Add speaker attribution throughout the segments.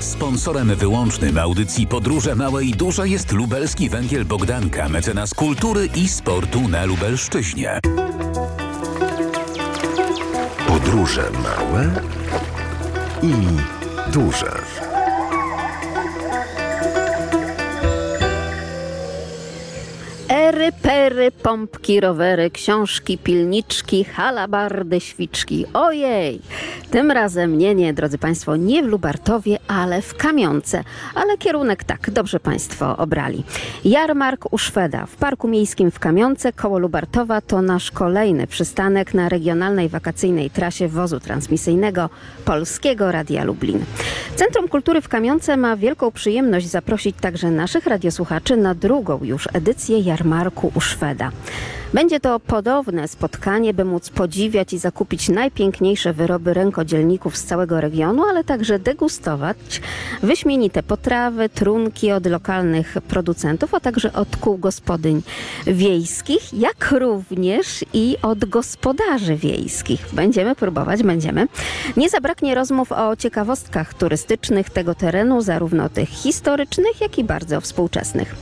Speaker 1: Sponsorem wyłącznym audycji Podróże Małe i Duże jest lubelski węgiel Bogdanka, mecenas kultury i sportu na Lubelszczyźnie.
Speaker 2: Podróże małe i duże.
Speaker 3: Ery, pery, pompki, rowery, książki, pilniczki, halabardy, świczki. Ojej! Tym razem nie, nie, drodzy Państwo, nie w Lubartowie, ale w Kamionce. Ale kierunek tak, dobrze Państwo obrali. Jarmark u Szweda w Parku Miejskim w Kamionce koło Lubartowa to nasz kolejny przystanek na regionalnej wakacyjnej trasie wozu transmisyjnego Polskiego Radia Lublin. Centrum Kultury w Kamionce ma wielką przyjemność zaprosić także naszych radiosłuchaczy na drugą już edycję jarmarku u Szweda. Będzie to podobne spotkanie, by móc podziwiać i zakupić najpiękniejsze wyroby rękodzielników z całego regionu, ale także degustować wyśmienite potrawy, trunki od lokalnych producentów, a także od kół gospodyń wiejskich, jak również i od gospodarzy wiejskich. Będziemy próbować, będziemy. Nie zabraknie rozmów o ciekawostkach turystycznych tego terenu, zarówno tych historycznych, jak i bardzo współczesnych.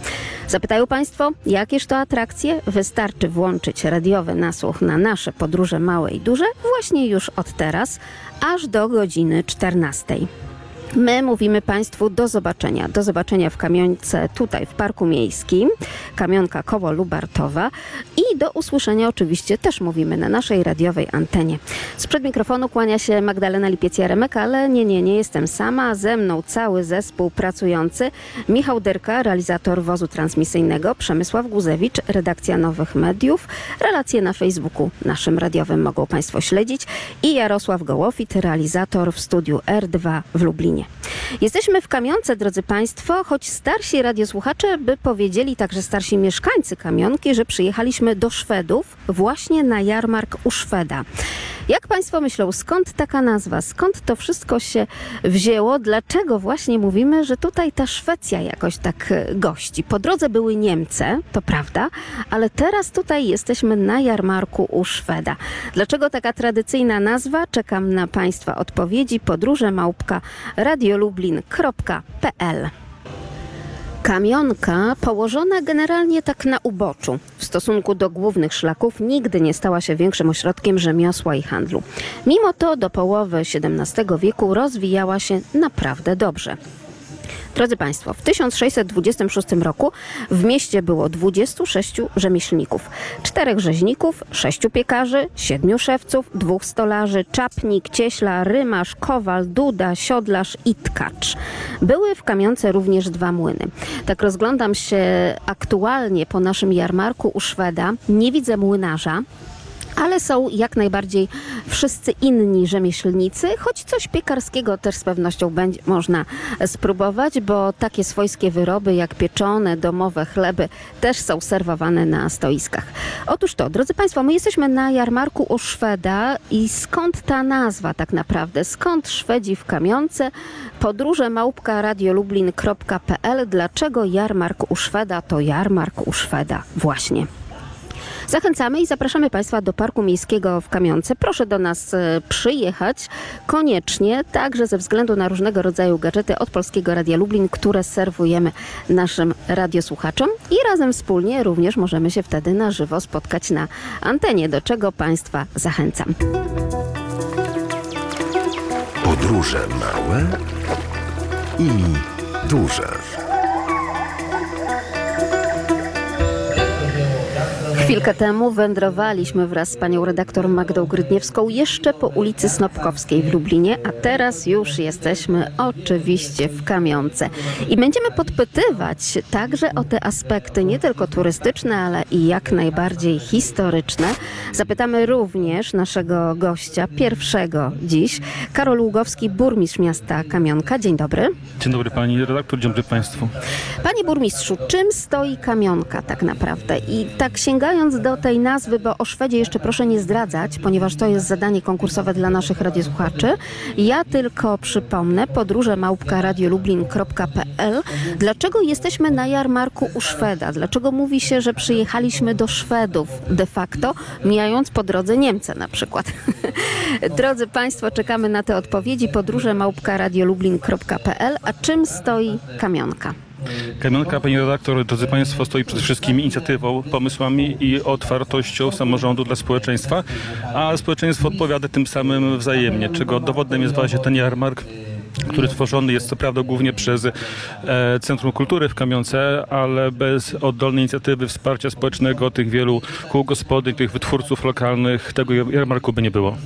Speaker 3: Zapytają Państwo, jakież to atrakcje? Wystarczy włączyć radiowy nasłuch na nasze podróże małe i duże właśnie już od teraz, aż do godziny 14. My mówimy Państwu do zobaczenia. Do zobaczenia w kamionce tutaj w Parku Miejskim, kamionka koło Lubartowa i do usłyszenia oczywiście też mówimy na naszej radiowej antenie. Sprzed mikrofonu kłania się Magdalena Lipiec-Jaremek, ale nie, nie, nie jestem sama. Ze mną cały zespół pracujący. Michał Derka, realizator wozu transmisyjnego, Przemysław Guzewicz, redakcja Nowych Mediów. Relacje na Facebooku naszym radiowym mogą Państwo śledzić i Jarosław Gołofit, realizator w studiu R2 w Lublinie. Jesteśmy w Kamionce, drodzy Państwo, choć starsi radiosłuchacze by powiedzieli, także starsi mieszkańcy Kamionki, że przyjechaliśmy do Szwedów właśnie na jarmark u Szweda. Jak Państwo myślą, skąd taka nazwa? Skąd to wszystko się wzięło? Dlaczego właśnie mówimy, że tutaj ta Szwecja jakoś tak e, gości? Po drodze były Niemcy, to prawda, ale teraz tutaj jesteśmy na jarmarku u Szweda. Dlaczego taka tradycyjna nazwa? Czekam na Państwa odpowiedzi. Podróże małpka radiolublin.pl Kamionka położona generalnie tak na uboczu. W stosunku do głównych szlaków nigdy nie stała się większym ośrodkiem rzemiosła i handlu. Mimo to do połowy XVII wieku rozwijała się naprawdę dobrze. Drodzy Państwo, w 1626 roku w mieście było 26 rzemieślników, czterech rzeźników, sześciu piekarzy, siedmiu szewców, dwóch stolarzy, czapnik, cieśla, rymarz, kowal, duda, siodlarz i tkacz. Były w kamionce również dwa młyny. Tak rozglądam się aktualnie po naszym jarmarku u Szweda. Nie widzę młynarza, ale są jak najbardziej wszyscy inni rzemieślnicy, choć coś piekarskiego też z pewnością będzie można spróbować, bo takie swojskie wyroby jak pieczone, domowe chleby też są serwowane na stoiskach. Otóż to, drodzy Państwo, my jesteśmy na jarmarku u Szweda i skąd ta nazwa tak naprawdę? Skąd Szwedzi w kamionce? Podróże małpka radiolublin.pl Dlaczego jarmark u Szweda to jarmark u Szweda? Właśnie. Zachęcamy i zapraszamy Państwa do Parku Miejskiego w Kamionce. Proszę do nas e, przyjechać koniecznie, także ze względu na różnego rodzaju gadżety od Polskiego Radia Lublin, które serwujemy naszym radiosłuchaczom i razem wspólnie również możemy się wtedy na żywo spotkać na antenie, do czego Państwa zachęcam.
Speaker 2: Podróże małe i duże.
Speaker 3: Chwilkę temu wędrowaliśmy wraz z panią redaktor Magdą Grydniewską jeszcze po ulicy Snopkowskiej w Lublinie, a teraz już jesteśmy oczywiście w Kamionce. I będziemy podpytywać także o te aspekty nie tylko turystyczne, ale i jak najbardziej historyczne. Zapytamy również naszego gościa, pierwszego dziś, Karol Ługowski, burmistrz miasta Kamionka. Dzień dobry.
Speaker 4: Dzień dobry pani redaktor, dzień dobry państwu.
Speaker 3: Panie burmistrzu, czym stoi Kamionka tak naprawdę? I tak sięgając wracając do tej nazwy, bo o Szwedzie jeszcze proszę nie zdradzać, ponieważ to jest zadanie konkursowe dla naszych radiosłuchaczy. Ja tylko przypomnę podróże małpka radiolublin.pl. Dlaczego jesteśmy na jarmarku u Szweda? Dlaczego mówi się, że przyjechaliśmy do Szwedów de facto, mijając po drodze Niemcy na przykład? Drodzy Państwo, czekamy na te odpowiedzi. Podróże małpka radiolublin.pl. A czym stoi kamionka?
Speaker 4: Kamionka, pani redaktor, drodzy Państwo, stoi przede wszystkim inicjatywą, pomysłami i otwartością samorządu dla społeczeństwa, a społeczeństwo odpowiada tym samym wzajemnie, czego dowodem jest właśnie ten jarmark, który tworzony jest co prawda głównie przez e, Centrum Kultury w Kamionce, ale bez oddolnej inicjatywy wsparcia społecznego tych wielu kół gospodyń, tych wytwórców lokalnych, tego jarmarku by nie było.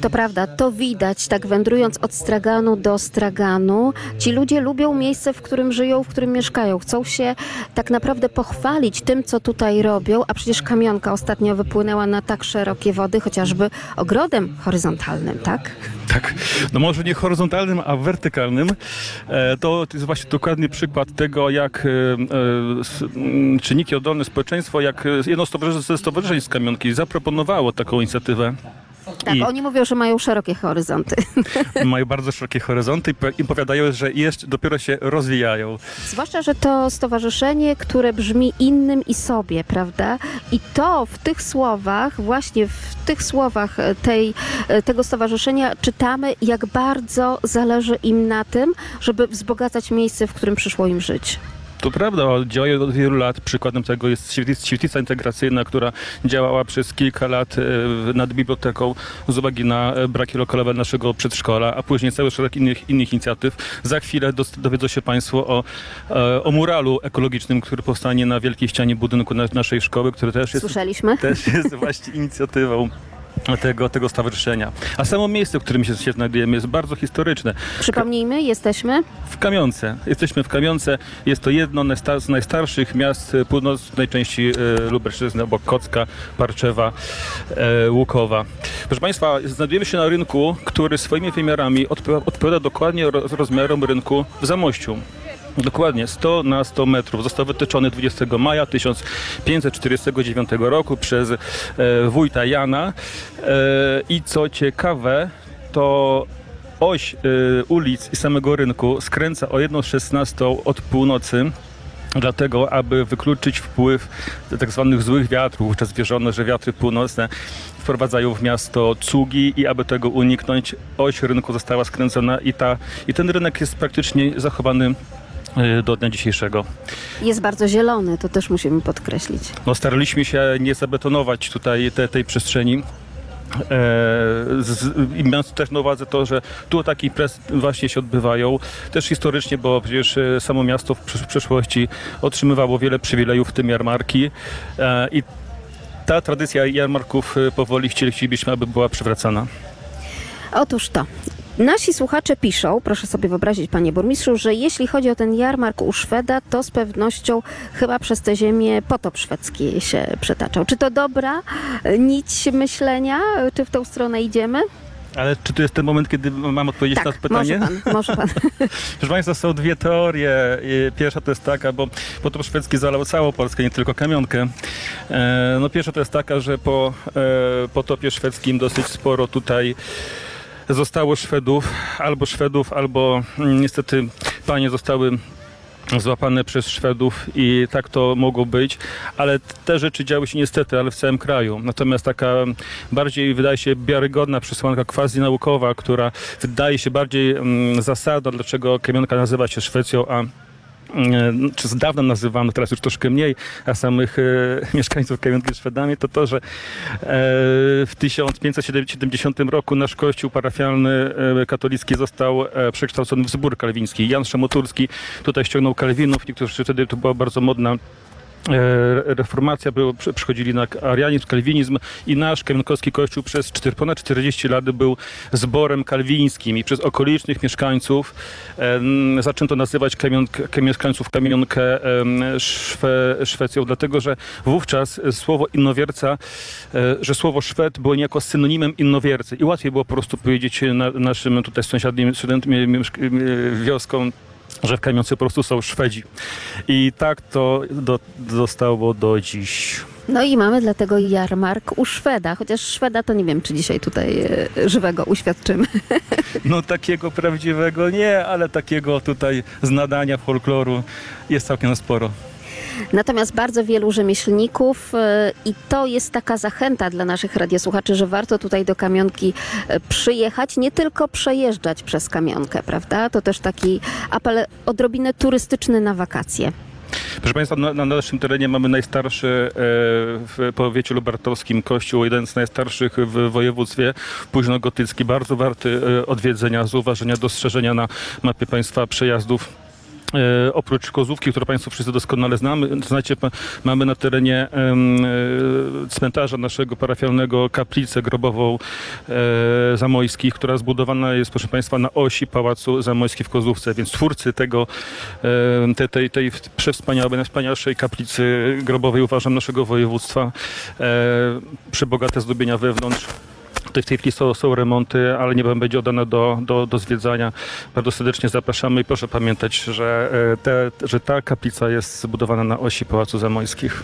Speaker 3: To prawda, to widać, tak wędrując od straganu do straganu. Ci ludzie lubią miejsce, w którym żyją, w którym mieszkają. Chcą się tak naprawdę pochwalić tym, co tutaj robią, a przecież kamionka ostatnio wypłynęła na tak szerokie wody, chociażby ogrodem horyzontalnym, tak?
Speaker 4: Tak, no może nie horyzontalnym, a wertykalnym. E, To jest właśnie dokładnie przykład tego, jak e, e, s- m, czynniki oddolne społeczeństwo, jak jedno ze stowarzyszeń z Kamionki zaproponowało taką inicjatywę.
Speaker 3: Tak,
Speaker 4: I
Speaker 3: oni mówią, że mają szerokie horyzonty.
Speaker 4: mają bardzo szerokie horyzonty i po- i powiadają, że jeszcze dopiero się rozwijają.
Speaker 3: Zwłaszcza, że to stowarzyszenie, które brzmi innym i sobie, prawda? I to w tych słowach, właśnie w tych słowach tej, tego stowarzyszenia czytamy, jak bardzo zależy im na tym, żeby wzbogacać miejsce, w którym przyszło im żyć.
Speaker 4: To prawda, działają od wielu lat. Przykładem tego jest świetlic- świetlica integracyjna, która działała przez kilka lat e, nad biblioteką z uwagi na e, braki lokalowe naszego przedszkola, a później cały szereg innych, innych inicjatyw. Za chwilę dowiedzą się Państwo o, e, o muralu ekologicznym, który powstanie na wielkiej ścianie budynku na, naszej szkoły, który też jest,
Speaker 3: Słyszeliśmy?
Speaker 4: też jest właśnie inicjatywą tego, tego stowarzyszenia. A samo miejsce, w którym się, się znajdujemy jest bardzo historyczne.
Speaker 3: Przypomnijmy, jesteśmy
Speaker 4: W Kamionce. Jesteśmy w Kamionce. Jest to jedno z najstarszych miast północnej części e, Lubelszczyzny, obok Kocka, Parczewa, e, Łukowa. Proszę Państwa, znajdujemy się na rynku, który swoimi wymiarami odpo- odpowiada dokładnie ro- rozmiarom rynku w Zamościu. Dokładnie 100 na 100 metrów. Został wytyczony 20 maja 1549 roku przez e, wójta Jana. E, I co ciekawe, to oś y, ulic i samego rynku skręca o 1,16 od północy. Dlatego, aby wykluczyć wpływ tak zwanych złych wiatrów, wówczas wierzono, że wiatry północne wprowadzają w miasto cugi i aby tego uniknąć, oś rynku została skręcona i, ta, i ten rynek jest praktycznie zachowany do dnia dzisiejszego.
Speaker 3: jest bardzo zielony, to też musimy podkreślić.
Speaker 4: No, staraliśmy się nie zabetonować tutaj te, tej przestrzeni. E, z, I mając też na uwadze to, że tu takie imprezy właśnie się odbywają, też historycznie, bo przecież e, samo miasto w, przeszłości otrzymywało wiele przywilejów, w tym jarmarki e, i ta tradycja jarmarków e, powoli chcieli- chcielibyśmy, aby była przywracana.
Speaker 3: Otóż to. Nasi słuchacze piszą, proszę sobie wyobrazić, panie burmistrzu, że jeśli chodzi o ten jarmark u Szweda, to z pewnością chyba przez tę ziemię potop szwedzki się przetaczał. Czy to dobra nić myślenia? Czy w tą stronę idziemy?
Speaker 4: Ale czy to jest ten moment, kiedy mam odpowiedzieć na to
Speaker 3: Tak,
Speaker 4: pytanie?
Speaker 3: może pan, może pan.
Speaker 4: Proszę Państwa, są dwie teorie. Pierwsza to jest taka, bo potop szwedzki zalał całą Polskę, nie tylko kamionkę. E, No pierwsza to jest taka, że po e, potopie szwedzkim dosyć sporo tutaj zostało Szwedów, albo Szwedów, albo mm, niestety panie zostały złapane przez Szwedów i tak to mogło być, ale te rzeczy działy się niestety, ale w całym kraju. Natomiast taka bardziej wydaje się wiarygodna przesłanka quasi naukowa, która wydaje się bardziej mm, zasadna, dlaczego kamionka nazywa się Szwecją, a czy z dawna nazywano, teraz już troszkę mniej, a samych e, mieszkańców Kamionki Szwedami, to to, że e, w 1570 roku nasz kościół parafialny e, katolicki został e, przekształcony w zbór kalwiński. Jan Szemoturski tutaj ściągnął kalwinów, niektórzy wtedy to była bardzo modna e, reformacja, było, przy- przychodzili na arianizm, kalwinizm i nasz kamionkowski kościół przez cztery- ponad 40 lat był zborem kalwińskim i przez okolicznych mieszkańców e, zaczęto nazywać kamionk, ka- mieszkańców kamionkę Szwe, Szwecją, dlatego że wówczas e, słowo innowierca, e, że słowo Szwed było niejako synonimem innowiercy i łatwiej było po prostu powiedzieć na, naszym tutaj sąsiadnim studentom, wioskom, że w kamionce po prostu są Szwedzi. I tak to do, zostało do dziś.
Speaker 3: No i mamy dlatego jarmark u Szweda, chociaż Szweda to nie wiem, czy dzisiaj tutaj e, żywego uświadczymy.
Speaker 4: No takiego prawdziwego nie, ale takiego tutaj z nadania folkloru jest całkiem sporo.
Speaker 3: Natomiast bardzo wielu rzemieślników e, i to jest taka zachęta dla naszych radiosłuchaczy, że warto tutaj do Kamionki e, przyjechać, nie tylko przejeżdżać przez Kamionkę, prawda? To też taki apel odrobinę turystyczny na wakacje.
Speaker 4: Proszę Państwa, na, na naszym terenie mamy najstarszy e, w powiecie lubartowskim kościół, jeden z najstarszych w województwie późnogotycki, bardzo warty e, odwiedzenia, zauważenia, dostrzeżenia na mapie Państwa przejazdów. E, oprócz Kozówki, którą Państwo wszyscy doskonale znamy, znacie, pa- mamy na terenie e, cmentarza naszego parafialnego kaplicę grobową e, Zamojskich, która zbudowana jest, proszę Państwa, na osi Pałacu Zamojski w Kozówce, więc twórcy tego, te, tej, tej przewspaniałej, najwspanialszej kaplicy grobowej uważam naszego województwa, e, przebogate zdobienia wewnątrz. Tutaj w tej chwili są, są remonty, ale niebawem będzie oddana do, do, do zwiedzania. Bardzo serdecznie zapraszamy i proszę pamiętać, że, e, te, że ta kaplica jest zbudowana na osi Pałacu Zamojskich.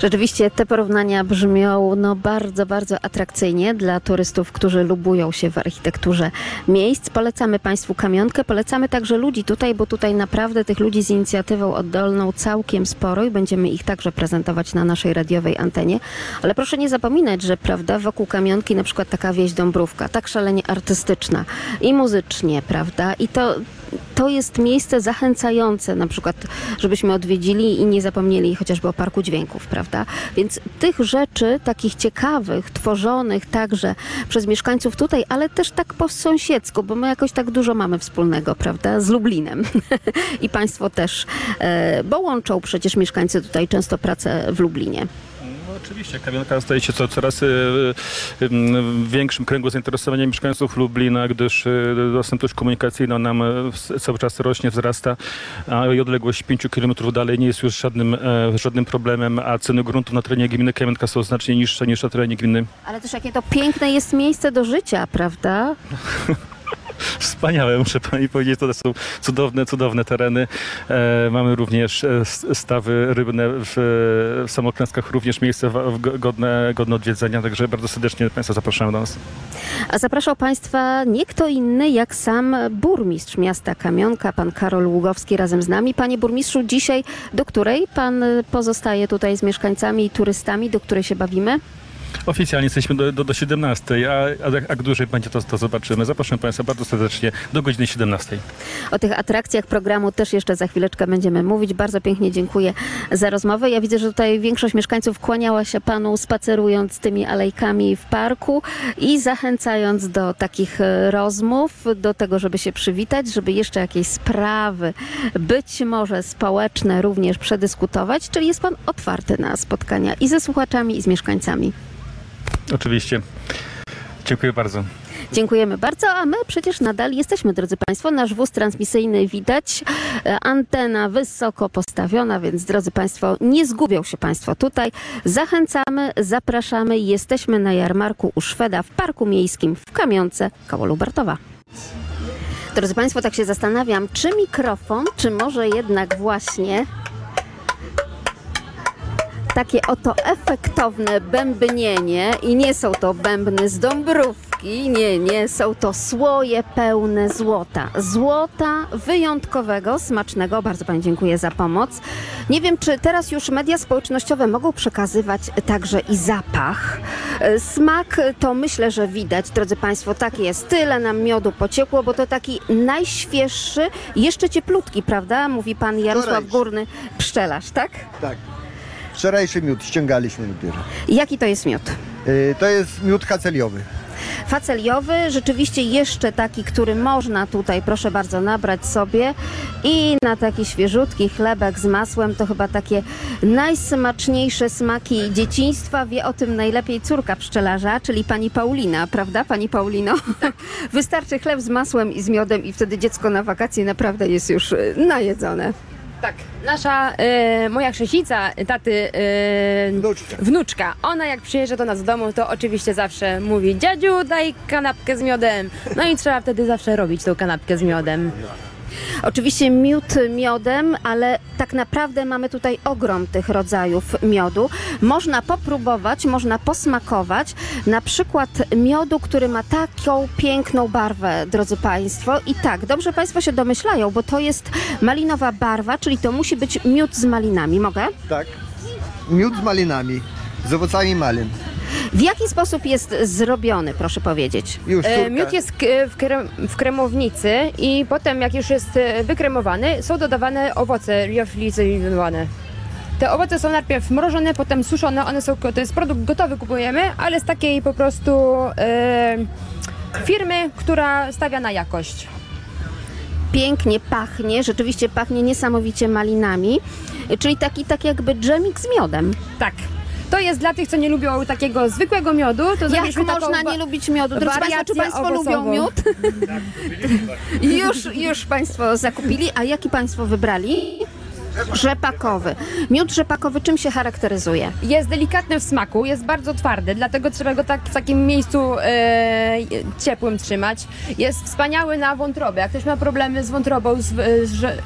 Speaker 3: Rzeczywiście te porównania brzmią no, bardzo, bardzo atrakcyjnie dla turystów, którzy lubują się w architekturze miejsc. Polecamy Państwu kamionkę, polecamy także ludzi tutaj, bo tutaj naprawdę tych ludzi z inicjatywą oddolną całkiem sporo i będziemy ich także prezentować na naszej radiowej antenie. Ale proszę nie zapominać, że prawda, wokół kamionki na przykład taka wieś Dąbrówka, tak szalenie artystyczna i muzycznie, prawda? I to to jest miejsce zachęcające, na przykład, żebyśmy odwiedzili i nie zapomnieli chociażby o parku dźwięków, prawda? Więc tych rzeczy takich ciekawych, tworzonych także przez mieszkańców tutaj, ale też tak po sąsiedzku, bo my jakoś tak dużo mamy wspólnego, prawda? Z Lublinem. I Państwo też, e, bo łączą przecież mieszkańcy tutaj często pracę w Lublinie.
Speaker 4: Oczywiście, kamionka staje się co, coraz e, e, w większym kręgu zainteresowania mieszkańców Lublina, gdyż e, dostępność komunikacyjna nam cały czas rośnie, wzrasta, a odległość 5 km dalej nie jest już żadnym, e, żadnym problemem, a ceny gruntów na terenie gminy Kamionka są znacznie niższe niż na terenie gminy
Speaker 3: Ale też jakie to piękne jest miejsce do życia, prawda?
Speaker 4: Wspaniałe, muszę pani powiedzieć, to są cudowne, cudowne tereny. E, mamy również e, stawy rybne w, w Samoklęskach, również miejsce w, w go- godne, godne odwiedzenia, także bardzo serdecznie Państwa zapraszamy do nas.
Speaker 3: A zapraszał Państwa nie kto inny jak sam burmistrz miasta Kamionka, pan Karol Ługowski razem z nami. Panie burmistrzu, dzisiaj do której pan pozostaje tutaj z mieszkańcami i turystami, do której się bawimy?
Speaker 4: Oficjalnie jesteśmy do, do, do 17, a, a jak dłużej będzie, to, to zobaczymy. Zapraszam Państwa bardzo serdecznie do godziny 17.
Speaker 3: O tych atrakcjach programu też jeszcze za chwileczkę będziemy mówić. Bardzo pięknie dziękuję za rozmowę. Ja widzę, że tutaj większość mieszkańców kłaniała się panu spacerując tymi alejkami w parku i zachęcając do takich e, rozmów, do tego, żeby się przywitać, żeby jeszcze jakieś sprawy, być może społeczne również przedyskutować. Czyli jest pan otwarty na spotkania i ze słuchaczami, i z mieszkańcami.
Speaker 4: Oczywiście. Dziękuję bardzo.
Speaker 3: Dziękujemy bardzo, a my przecież nadal jesteśmy, drodzy Państwo. Nasz wóz transmisyjny widać, antena wysoko postawiona, więc drodzy Państwo, nie zgubią się Państwo tutaj. Zachęcamy, zapraszamy. Jesteśmy na jarmarku u Szweda w Parku Miejskim w Kamionce koło Lubartowa. Drodzy Państwo, tak się zastanawiam, czy mikrofon, czy może jednak właśnie takie oto efektowne bębnienie i nie są to bębny z Dąbrówki, nie, nie, są to słoje pełne złota. Złota wyjątkowego, smacznego. Bardzo Pani dziękuję za pomoc. Nie wiem, czy teraz już media społecznościowe mogą przekazywać także i zapach. E, Smak to myślę, że widać, drodzy Państwo, tak jest. Tyle nam miodu pociekło, bo to taki najświeższy, jeszcze cieplutki, prawda? Mówi Pan Jarosław. Górny, pszczelarz, tak?
Speaker 5: Tak. Wczorajszy miód ściągaliśmy dopiero.
Speaker 3: Jaki to jest miód?
Speaker 5: Y, To jest miód haceliowy.
Speaker 3: Faceliowy, rzeczywiście jeszcze taki, który można tutaj, proszę bardzo, nabrać sobie i na taki świeżutki chlebek z masłem, to chyba takie najsmaczniejsze smaki dzieciństwa. Wie o tym najlepiej córka pszczelarza, czyli pani Paulina, prawda pani Paulino? Wystarczy chleb z masłem i z miodem i wtedy dziecko na wakacje naprawdę jest już y, najedzone.
Speaker 6: Tak, nasza, e, moja chrześcica, taty e,
Speaker 5: Wnuczka.
Speaker 6: wnuczka, ona jak przyjeżdża do nas do domu, to oczywiście zawsze mówi dziadziu daj kanapkę z miodem. No i trzeba wtedy zawsze robić tą kanapkę z miodem.
Speaker 3: Oczywiście miód miodem, ale tak naprawdę mamy tutaj ogrom tych rodzajów miodu. Można popróbować, można posmakować. Na przykład miodu, który ma taką piękną barwę, drodzy Państwo. I tak, dobrze Państwo się domyślają, bo to jest malinowa barwa, czyli to musi być miód z malinami. Mogę?
Speaker 5: Tak. Miód z malinami, z owocami malin.
Speaker 3: W jaki sposób jest zrobiony, proszę powiedzieć?
Speaker 5: Już
Speaker 6: E,
Speaker 5: córka.
Speaker 6: Miód jest w, krem, w kremownicy i potem jak już jest e, wykremowany, są dodawane owoce liofilizowane. Te owoce są najpierw mrożone, potem suszone, one są, to jest produkt gotowy kupujemy, ale z takiej po prostu e, firmy, która stawia na jakość.
Speaker 3: pięknie pachnie, rzeczywiście pachnie niesamowicie malinami, czyli taki tak jakby dżemik z miodem.
Speaker 6: Tak. To jest dla tych, co nie lubią takiego zwykłego miodu. To
Speaker 3: Jak można
Speaker 6: taką
Speaker 3: nie lubić miodu? Drodzy Państwo, czy Państwo lubią
Speaker 6: owocową.
Speaker 3: miód? już, już Państwo zakupili, a jaki Państwo wybrali? Rzepakowy. Miód rzepakowy czym się charakteryzuje?
Speaker 6: Jest delikatny w smaku, jest bardzo twardy, dlatego trzeba go tak w takim miejscu e, ciepłym trzymać. Jest wspaniały na wątrobę. Jak ktoś ma problemy z wątrobą, z, z, że-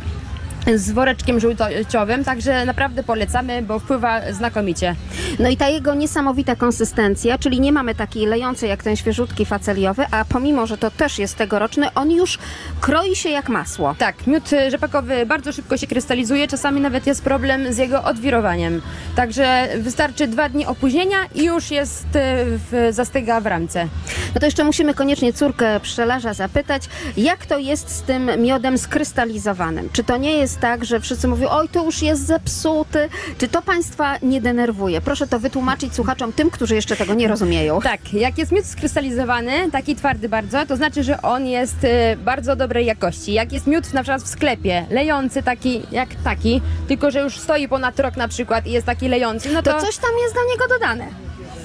Speaker 6: z woreczkiem żółciowym, także naprawdę polecamy, bo wpływa znakomicie.
Speaker 3: No i ta jego niesamowita konsystencja, czyli nie mamy takiej lejącej jak ten świeżutki faceliowy, a pomimo, że to też jest tegoroczny, on już kroi się jak masło.
Speaker 6: Tak, miód e, rzepakowy bardzo szybko się krystalizuje, czasami nawet jest problem z jego odwirowaniem. Także wystarczy dwa dni opóźnienia i już jest e, w, zastyga w ramce.
Speaker 3: No to jeszcze musimy koniecznie córkę pszczelarza zapytać, jak to jest z tym miodem skrystalizowanym? Czy to nie jest tak, że wszyscy mówią, oj, to już jest zepsuty? Czy to Państwa nie denerwuje? Proszę to wytłumaczyć słuchaczom, tym, którzy jeszcze tego nie rozumieją.
Speaker 6: Tak, jak jest miód skrystalizowany, taki twardy bardzo, to znaczy, że on jest e, bardzo dobrej jakości. Jak jest miód na przykład w sklepie, lejący taki jak taki, tylko że już stoi ponad rok na przykład i jest taki lejący, no to,
Speaker 3: To coś tam jest do niego dodane.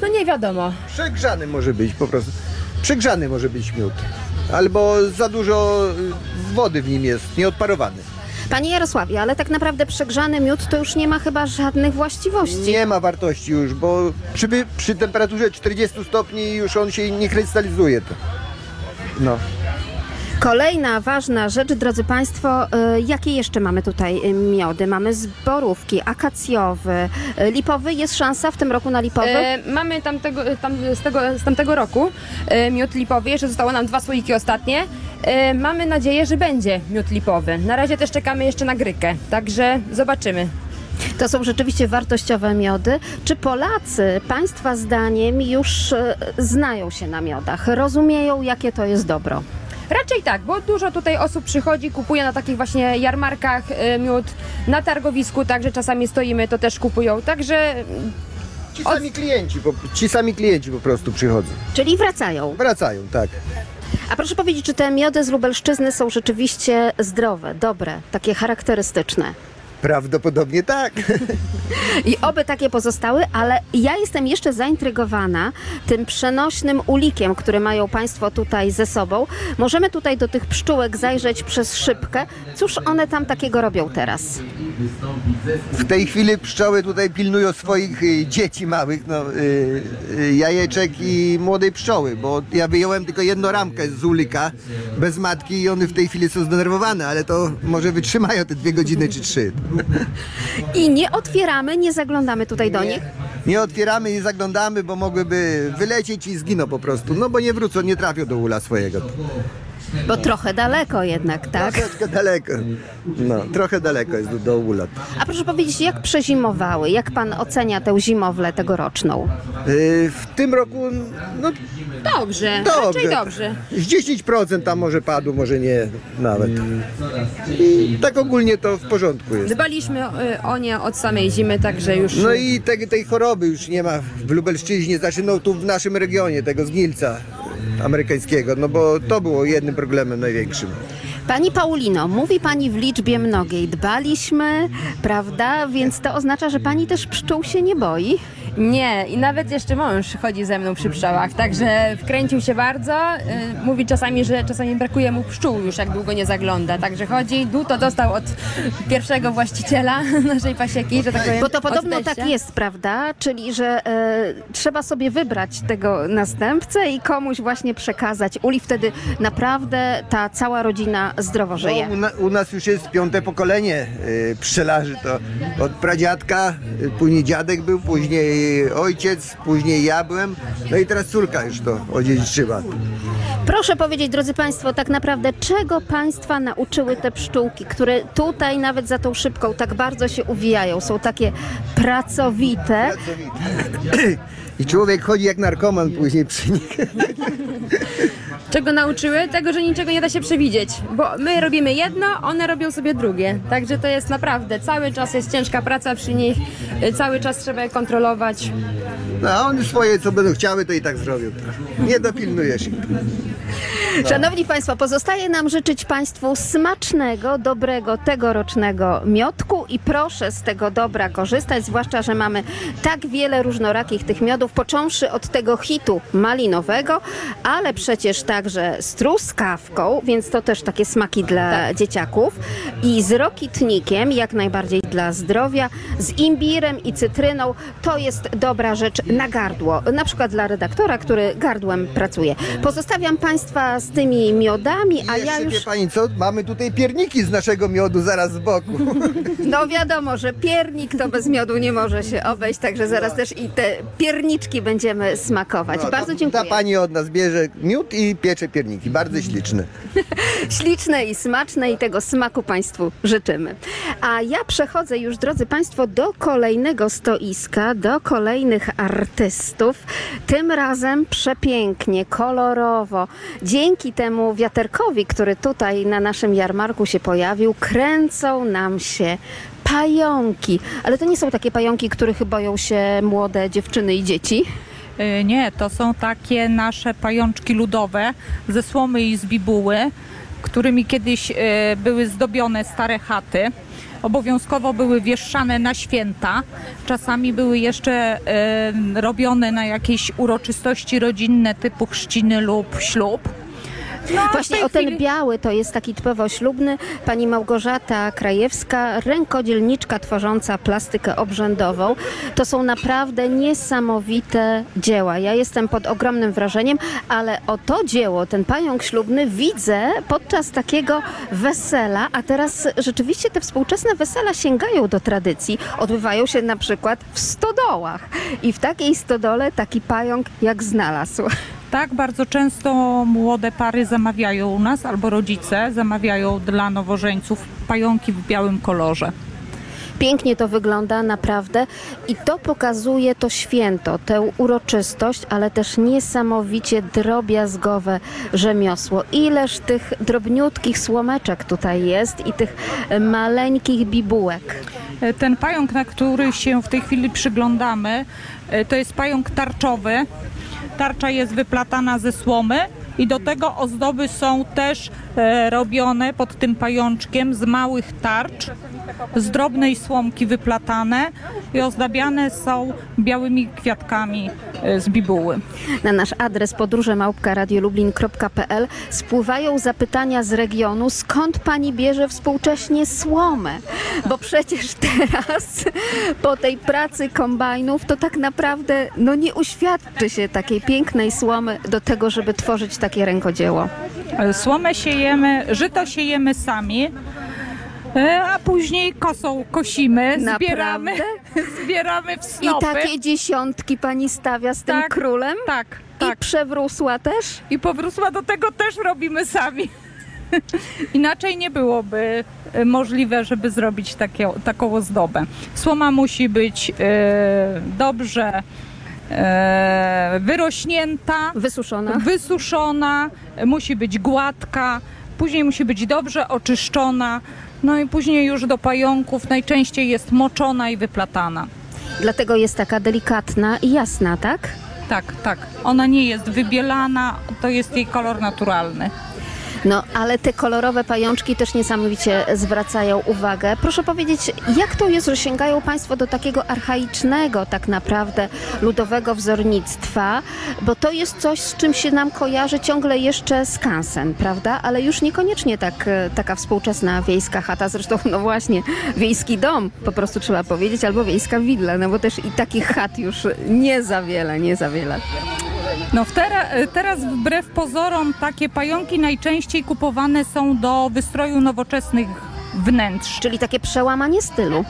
Speaker 6: no nie wiadomo.
Speaker 5: Przegrzany może być po prostu. Przegrzany może być miód. Albo za dużo y, wody w nim jest, nieodparowany.
Speaker 3: Panie Jarosławie, ale tak naprawdę przegrzany miód to już nie ma chyba żadnych właściwości.
Speaker 5: Nie ma wartości już, bo przy, przy temperaturze 40 stopni już on się nie krystalizuje. No.
Speaker 3: Kolejna ważna rzecz, drodzy Państwo, y, jakie jeszcze mamy tutaj y, miody? Mamy zborówki, akacjowy, y, lipowy. Jest szansa w tym roku na lipowy?
Speaker 6: E, mamy tamtego, tam, z, tego, z tamtego roku e, miód lipowy, jeszcze zostało nam dwa słoiki ostatnie. E, mamy nadzieję, że będzie miód lipowy. Na razie też czekamy jeszcze na grykę, także zobaczymy.
Speaker 3: To są rzeczywiście wartościowe miody. Czy Polacy, Państwa zdaniem, już znają się na miodach? Rozumieją, jakie to jest dobro?
Speaker 6: Raczej tak, bo dużo tutaj osób przychodzi, kupuje na takich właśnie jarmarkach e, miód, na targowisku, także czasami stoimy, to też kupują. Także
Speaker 5: Ci sami klienci, po, ci sami klienci po prostu przychodzą.
Speaker 3: Czyli wracają.
Speaker 5: Wracają, tak.
Speaker 3: A proszę powiedzieć, czy te miody z Lubelszczyzny są rzeczywiście zdrowe, dobre, takie charakterystyczne?
Speaker 5: Prawdopodobnie tak.
Speaker 3: I oby takie pozostały, ale ja jestem jeszcze zaintrygowana tym przenośnym ulikiem, który mają Państwo tutaj ze sobą. Możemy tutaj do tych pszczółek zajrzeć przez szybkę. Cóż one tam takiego robią teraz?
Speaker 5: W tej chwili pszczoły tutaj pilnują swoich y, dzieci małych, no, y, y, jajeczek i młodej pszczoły, bo ja wyjąłem tylko jedną ramkę z ulika bez matki i one w tej chwili są zdenerwowane, ale to może wytrzymają te dwie godziny czy trzy.
Speaker 3: I nie otwieramy, nie zaglądamy tutaj do nich.
Speaker 5: Nie otwieramy i zaglądamy, bo mogłyby wylecieć i zginą po prostu, no bo nie wrócą, nie trafią do ula swojego.
Speaker 3: Bo trochę daleko jednak, tak?
Speaker 5: Troszeczkę daleko. No, trochę daleko jest do, do ula.
Speaker 3: A proszę powiedzieć, jak przezimowały? Jak pan ocenia tę zimowlę tegoroczną?
Speaker 5: Y, w tym roku, no
Speaker 6: dobrze,
Speaker 5: dobrze.
Speaker 6: raczej dobrze.
Speaker 5: Z 10% tam może padło, może nie nawet. I tak ogólnie to w porządku jest.
Speaker 6: Dbaliśmy e, o nie od samej zimy, także już...
Speaker 5: No i tej, tej choroby już nie ma w Lubelszczyźnie, znaczy no tu w naszym regionie, tego zgnilca amerykańskiego, no bo to było jednym problemem największym.
Speaker 3: Pani Paulino, mówi pani w liczbie mnogiej. Dbaliśmy, prawda? Więc to oznacza, że pani też pszczół się nie boi.
Speaker 6: Nie, i nawet jeszcze mąż chodzi ze mną przy pszczołach, także wkręcił się bardzo. y, Mówi czasami, że czasami brakuje mu pszczół już, jak długo nie zagląda. Także chodzi, dół to dostał od pierwszego właściciela naszej pasieki, że tak powiem.
Speaker 3: Bo to
Speaker 6: od
Speaker 3: podobno tak jest, prawda? Czyli, że e, trzeba sobie wybrać tego następcę i komuś właśnie przekazać uli. Wtedy naprawdę ta cała rodzina zdrowo żyje.
Speaker 5: No, u, na, u nas już jest piąte pokolenie y, pszczelarzy. To od pradziadka, y, później dziadek był, później ojciec, później ja byłem. No i teraz córka już to odziedziczyła.
Speaker 3: Proszę powiedzieć, drodzy Państwo, tak naprawdę czego Państwa nauczyły te pszczółki, które tutaj nawet za tą szybką tak bardzo się uwijają, są takie pracowite.
Speaker 5: I człowiek chodzi jak narkoman później przy nich.
Speaker 6: Czego nauczyły? Tego, że niczego nie da się przewidzieć, bo my robimy jedno, one robią sobie drugie. Także to jest naprawdę, cały czas jest ciężka praca przy nich, y, cały czas trzeba je kontrolować.
Speaker 5: No a one swoje, co będą chciały, to i tak zrobią. Nie dopilnujesz ich.
Speaker 3: Szanowni Państwo, pozostaje nam życzyć Państwu smacznego, dobrego, tegorocznego miodku i proszę z tego dobra korzystać, zwłaszcza, że mamy tak wiele różnorakich tych miodów, począwszy od tego hitu malinowego, ale przecież także z truskawką, więc to też takie smaki dla dzieciaków i z rokitnikiem, jak najbardziej dla zdrowia, z imbirem i cytryną, to jest dobra rzecz na gardło, na przykład dla redaktora, który gardłem pracuje. Pozostawiam Państwa z tymi miodami, a ja już...
Speaker 5: wie pani co? Mamy tutaj pierniki z naszego miodu zaraz z boku.
Speaker 3: No wiadomo, że piernik to bez miodu nie może się obejść, także zaraz też i te pierniczki będziemy smakować.
Speaker 5: No,
Speaker 3: Bardzo
Speaker 5: to-
Speaker 3: dziękuję.
Speaker 5: Ta pani od nas bierze miód i piecze pierniki. Bardzo śliczne.
Speaker 3: Śliczne i smaczne i tego smaku Państwu życzymy. A ja przechodzę już, drodzy Państwo, do kolejnego stoiska, do kolejnych artystów. Tym razem przepięknie, kolorowo. Dzięki temu wiaterkowi, który tutaj na naszym jarmarku się pojawił, kręcą nam się pająki. Ale to nie są takie pająki, których boją się młode dziewczyny i dzieci.
Speaker 7: Y, Nie, to są takie nasze pajączki ludowe ze słomy i z bibuły, którymi kiedyś y, były zdobione stare chaty. Obowiązkowo były wieszane na święta. Czasami były jeszcze y, robione na jakieś uroczystości rodzinne typu chrzciny lub ślub. No,
Speaker 3: Właśnie o ten
Speaker 7: chwili-
Speaker 3: biały to jest taki typowo ślubny. Pani Małgorzata Krajewska, rękodzielniczka tworząca plastykę obrzędową. To są naprawdę niesamowite dzieła. Ja jestem pod ogromnym wrażeniem, ale o to dzieło, ten pająk ślubny widzę podczas takiego wesela, a teraz rzeczywiście te współczesne wesela sięgają do tradycji. Odbywają się na przykład w stodołach i w takiej stodole taki pająk jak znalazł.
Speaker 7: Tak, bardzo często młode pary zamawiają u nas, albo rodzice zamawiają dla nowożeńców pająki w białym kolorze.
Speaker 3: Pięknie to wygląda, naprawdę. I to pokazuje to święto, tę uroczystość, ale też niesamowicie drobiazgowe rzemiosło. Ileż tych drobniutkich słomeczek tutaj jest i tych maleńkich bibułek.
Speaker 7: E, Ten pająk, na który się w tej chwili przyglądamy, e, to jest pająk tarczowy. Tarcza jest wyplatana ze słomy i do tego ozdoby są też e, robione pod tym pajączkiem z małych tarcz, z drobnej słomki wyplatane i ozdabiane są białymi kwiatkami e, z bibuły.
Speaker 3: Na nasz adres podróżemałpka.radiolublin.pl spływają zapytania z regionu, skąd pani bierze współcześnie słomę? Bo przecież teraz po tej pracy kombajnów to tak naprawdę no nie uświadczy się takiej pięknej słomy do tego, żeby tworzyć takie rękodzieło.
Speaker 7: E, Słomę siejemy, żyto siejemy sami, e, a później kosą kosimy, zbieramy, zbieramy w
Speaker 3: I
Speaker 7: snopy.
Speaker 3: takie dziesiątki pani stawia z tym
Speaker 7: Tak,
Speaker 3: królem?
Speaker 7: Tak,
Speaker 3: I
Speaker 7: tak.
Speaker 3: przewrósła też?
Speaker 7: I powrósła do tego też robimy sami. Inaczej nie byłoby e, możliwe, żeby zrobić takie, taką ozdobę. Słoma musi być e, dobrze e, wyrośnięta,
Speaker 3: Wysuszona?
Speaker 7: wysuszona, musi być gładka, później musi być dobrze oczyszczona, no i później już do pająków najczęściej jest moczona i wyplatana.
Speaker 3: Dlatego jest taka delikatna i jasna, tak?
Speaker 7: Tak, tak. Ona nie jest wybielana, to jest jej kolor naturalny.
Speaker 3: No, ale te kolorowe pajączki też niesamowicie zwracają uwagę. Proszę powiedzieć, jak to jest, że sięgają Państwo do takiego archaicznego tak naprawdę ludowego wzornictwa, bo to jest coś, z czym się nam kojarzy ciągle jeszcze skansen, prawda? Ale już niekoniecznie tak, e, taka współczesna wiejska chata, zresztą no właśnie wiejski dom, po prostu trzeba powiedzieć, albo wiejska willa, no bo też i takich chat już nie za wiele, nie za wiele.
Speaker 7: No tera, teraz wbrew pozorom takie pająki najczęściej kupowane są do wystroju nowoczesnych wnętrz.
Speaker 3: Czyli takie przełamanie stylu.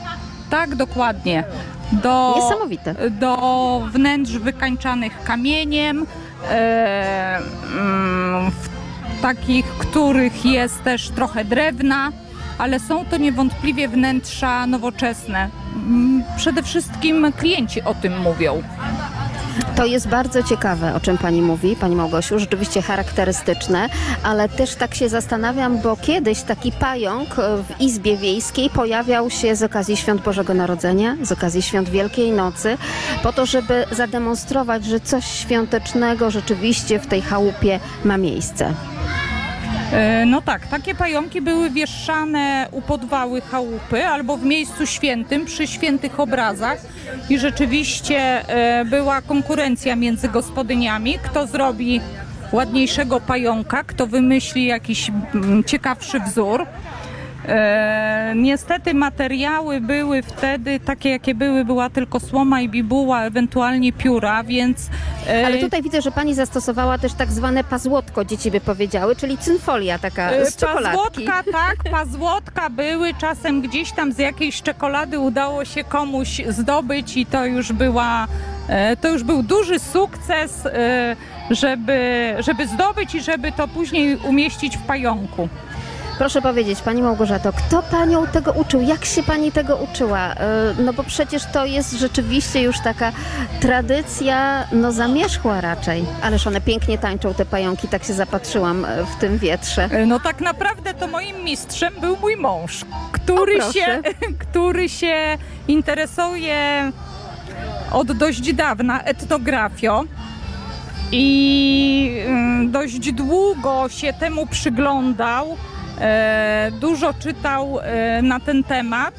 Speaker 7: Tak, dokładnie. Do,
Speaker 3: Niesamowite.
Speaker 7: Do wnętrz wykańczanych kamieniem, e, mm, w takich, których jest też trochę drewna, ale są to niewątpliwie wnętrza nowoczesne. Mm, Przede wszystkim klienci o tym mówią.
Speaker 3: To jest bardzo ciekawe, o czym Pani mówi, Pani Małgosiu, rzeczywiście charakterystyczne, ale też tak się zastanawiam, bo kiedyś taki pająk e, w Izbie Wiejskiej pojawiał się z okazji Świąt Bożego Narodzenia, z okazji Świąt Wielkiej Nocy, po to, żeby zademonstrować, że coś świątecznego rzeczywiście w tej chałupie ma miejsce.
Speaker 7: E, No tak, takie pająki były wieszane u podwały chałupy albo w miejscu świętym przy świętych obrazach i rzeczywiście e, była konkurencja między gospodyniami, kto zrobi ładniejszego pająka, kto wymyśli jakiś mm, ciekawszy wzór. E, niestety materiały były wtedy takie, jakie były, była tylko słoma i bibuła, ewentualnie pióra, więc... e,
Speaker 3: Ale tutaj widzę, że Pani zastosowała też tak zwane pazłotko, dzieci by powiedziały, czyli cynfolia taka
Speaker 7: E,
Speaker 3: z czekoladki.
Speaker 7: Pazłotka, tak, pazłotka były, czasem gdzieś tam z jakiejś czekolady udało się komuś zdobyć i to już była, e, to już był duży sukces, e, żeby, żeby zdobyć i żeby to później umieścić w pająku.
Speaker 3: Proszę powiedzieć, Pani Małgorzato, kto Panią tego uczył? Jak się Pani tego uczyła? E, No bo przecież to jest rzeczywiście już taka tradycja, no zamierzchła raczej. Ależ one pięknie tańczą, te pająki, tak się zapatrzyłam e, w tym wietrze.
Speaker 7: E, No tak naprawdę to moim mistrzem był mój mąż, który,
Speaker 3: O,
Speaker 7: się, który się interesuje od dość dawna etnografią i mm, dość długo się temu przyglądał, dużo czytał e, na ten temat.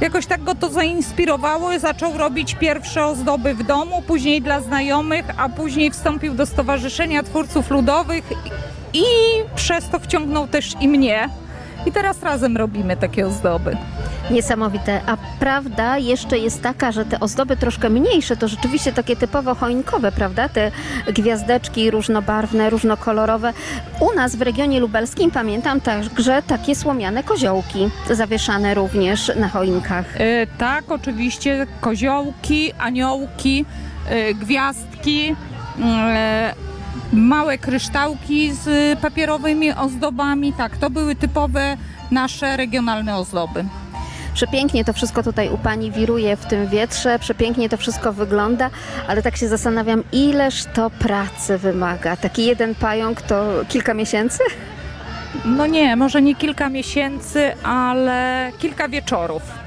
Speaker 7: Jakoś tak go to zainspirowało zaczął robić pierwsze ozdoby w domu, później dla znajomych, a później wstąpił do Stowarzyszenia Twórców Ludowych i przez to wciągnął też i mnie. I teraz razem robimy takie ozdoby.
Speaker 3: Niesamowite. A prawda jeszcze jest taka, że te ozdoby troszkę mniejsze to rzeczywiście takie typowo choinkowe, prawda? Te gwiazdeczki różnobarwne, różnokolorowe. U nas w regionie lubelskim pamiętam także takie słomiane koziołki zawieszane również na choinkach.
Speaker 7: E, tak, oczywiście koziołki, aniołki, e, gwiazdki, e, małe kryształki z papierowymi ozdobami. Tak, to były typowe nasze regionalne ozdoby.
Speaker 3: Przepięknie to wszystko tutaj u Pani wiruje w tym wietrze, przepięknie to wszystko wygląda, ale tak się zastanawiam, ileż to pracy wymaga. Taki jeden pająk to kilka miesięcy?
Speaker 7: No nie, może nie kilka miesięcy, ale kilka wieczorów.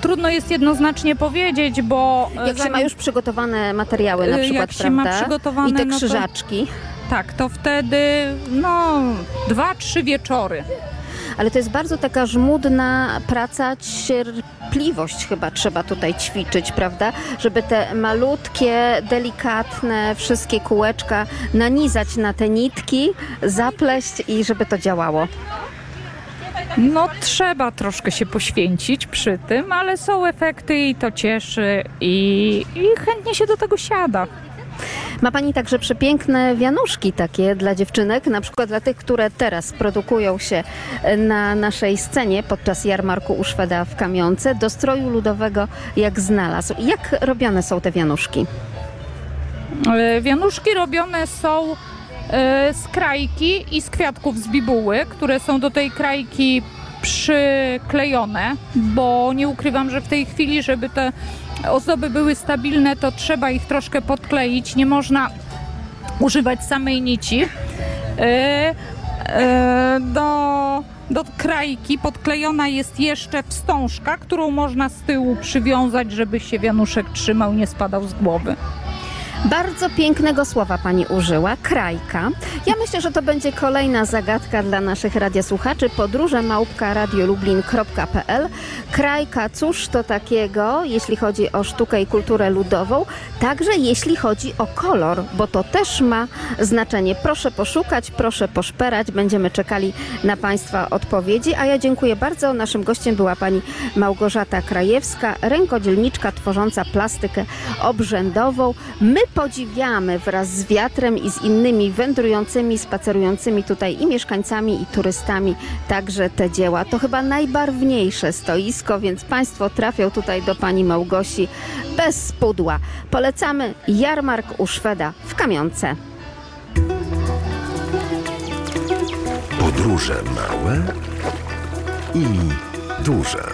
Speaker 7: Trudno jest jednoznacznie powiedzieć, bo e,
Speaker 3: Jak się
Speaker 7: zanim-
Speaker 3: ma już przygotowane materiały na
Speaker 7: Y,
Speaker 3: przykład,
Speaker 7: jak się ma
Speaker 3: prawda?
Speaker 7: przygotowane,
Speaker 3: I te
Speaker 7: no to-
Speaker 3: krzyżaczki.
Speaker 7: Tak, to wtedy no dwa, trzy wieczory.
Speaker 3: Ale to jest bardzo taka żmudna praca, cierpliwość chyba trzeba tutaj ćwiczyć, prawda? Żeby te malutkie, delikatne wszystkie kółeczka nanizać na te nitki, zapleść i żeby to działało.
Speaker 7: No trzeba troszkę się poświęcić przy tym, ale są efekty i to cieszy i, i chętnie się do tego siada.
Speaker 3: Ma Pani także przepiękne wianuszki takie dla dziewczynek, na przykład dla tych, które teraz produkują się na naszej scenie podczas jarmarku u Szweda w Kamionce, do stroju ludowego jak znalazł. Jak robione są te wianuszki?
Speaker 7: E, Wianuszki robione są e, z krajki i z kwiatków z bibuły, które są do tej krajki przyklejone, bo nie ukrywam, że w tej chwili, żeby te ozdoby były stabilne, to trzeba ich troszkę podkleić. Nie można używać samej nici. E, e, Do, do krajki podklejona jest jeszcze wstążka, którą można z tyłu przywiązać, żeby się wianuszek trzymał, nie spadał z głowy.
Speaker 3: Bardzo pięknego słowa pani użyła, krajka. Ja myślę, że to będzie kolejna zagadka dla naszych radiosłuchaczy. Podróże małpka radiolublin.pl. Krajka, cóż to takiego, jeśli chodzi o sztukę i kulturę ludową, także jeśli chodzi o kolor, bo to też ma znaczenie. Proszę poszukać, proszę poszperać, będziemy czekali na państwa odpowiedzi, a ja dziękuję bardzo. Naszym gościem była pani Małgorzata Krajewska, rękodzielniczka tworząca plastykę obrzędową. My podziwiamy wraz z wiatrem i z innymi wędrującymi, spacerującymi tutaj i mieszkańcami, i turystami także te dzieła. To chyba najbarwniejsze stoisko, więc Państwo trafią tutaj do Pani Małgosi bez pudła. Polecamy jarmark u Szweda w Kamionce.
Speaker 2: Podróże małe i duże.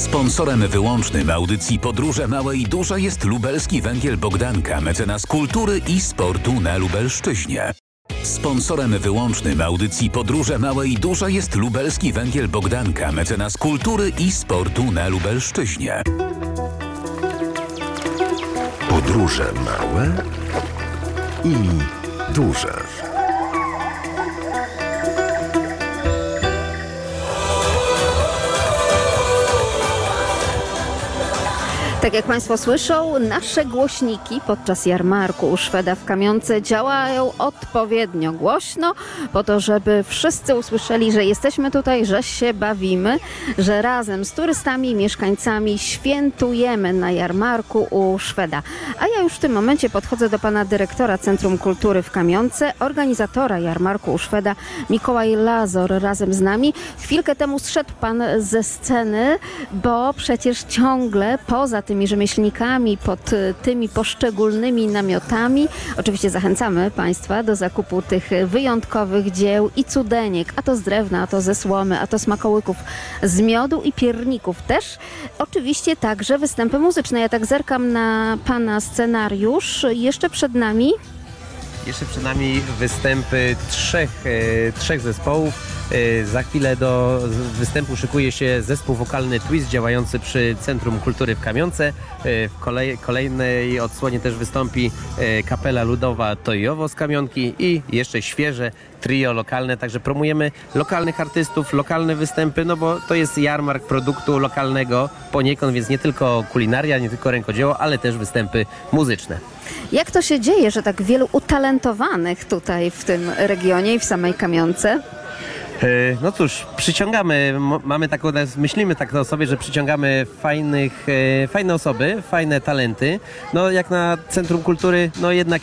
Speaker 1: Sponsorem wyłącznym audycji Podróże Małe i Duże jest lubelski węgiel Bogdanka, mecenas kultury i sportu na Lubelszczyźnie. Sponsorem wyłącznym audycji Podróże Małe i Duże jest lubelski węgiel Bogdanka, mecenas kultury i sportu na Lubelszczyźnie.
Speaker 2: Podróże małe i duże.
Speaker 3: Tak jak Państwo słyszą, nasze głośniki podczas jarmarku u Szweda w Kamionce działają odpowiednio głośno, po to, żeby wszyscy usłyszeli, że jesteśmy tutaj, że się bawimy, że razem z turystami i mieszkańcami świętujemy na jarmarku u Szweda. A ja już w tym momencie podchodzę do pana dyrektora Centrum Kultury w Kamionce, organizatora jarmarku u Szweda, Mikołaj Lazor razem z nami. Chwilkę temu zszedł pan ze sceny, bo przecież ciągle poza tymi rzemieślnikami, pod y, tymi poszczególnymi namiotami. Oczywiście zachęcamy Państwa do zakupu tych wyjątkowych dzieł i cudeniek, a to z drewna, a to ze słomy, a to smakołyków z miodu i pierników też. Oczywiście także występy muzyczne. Ja tak zerkam na Pana scenariusz. Jeszcze przed nami
Speaker 8: Jeszcze przed nami występy trzech, e, trzech zespołów. E, za chwilę do występu szykuje się zespół wokalny Twist działający przy Centrum Kultury w Kamionce. E, w kolej, kolejnej odsłonie też wystąpi e, kapela ludowa Tojowo z Kamionki i jeszcze świeże trio lokalne, także promujemy lokalnych artystów, lokalne występy, no bo to jest jarmark produktu lokalnego poniekąd, więc nie tylko kulinaria, nie tylko rękodzieło, ale też występy muzyczne.
Speaker 3: Jak to się dzieje, że tak wielu utalentowanych tutaj w tym regionie i w samej Kamionce?
Speaker 8: E, No cóż, przyciągamy, mamy taką, myślimy tak o sobie, że przyciągamy fajnych, e, fajne osoby, fajne talenty. No jak na Centrum Kultury, no jednak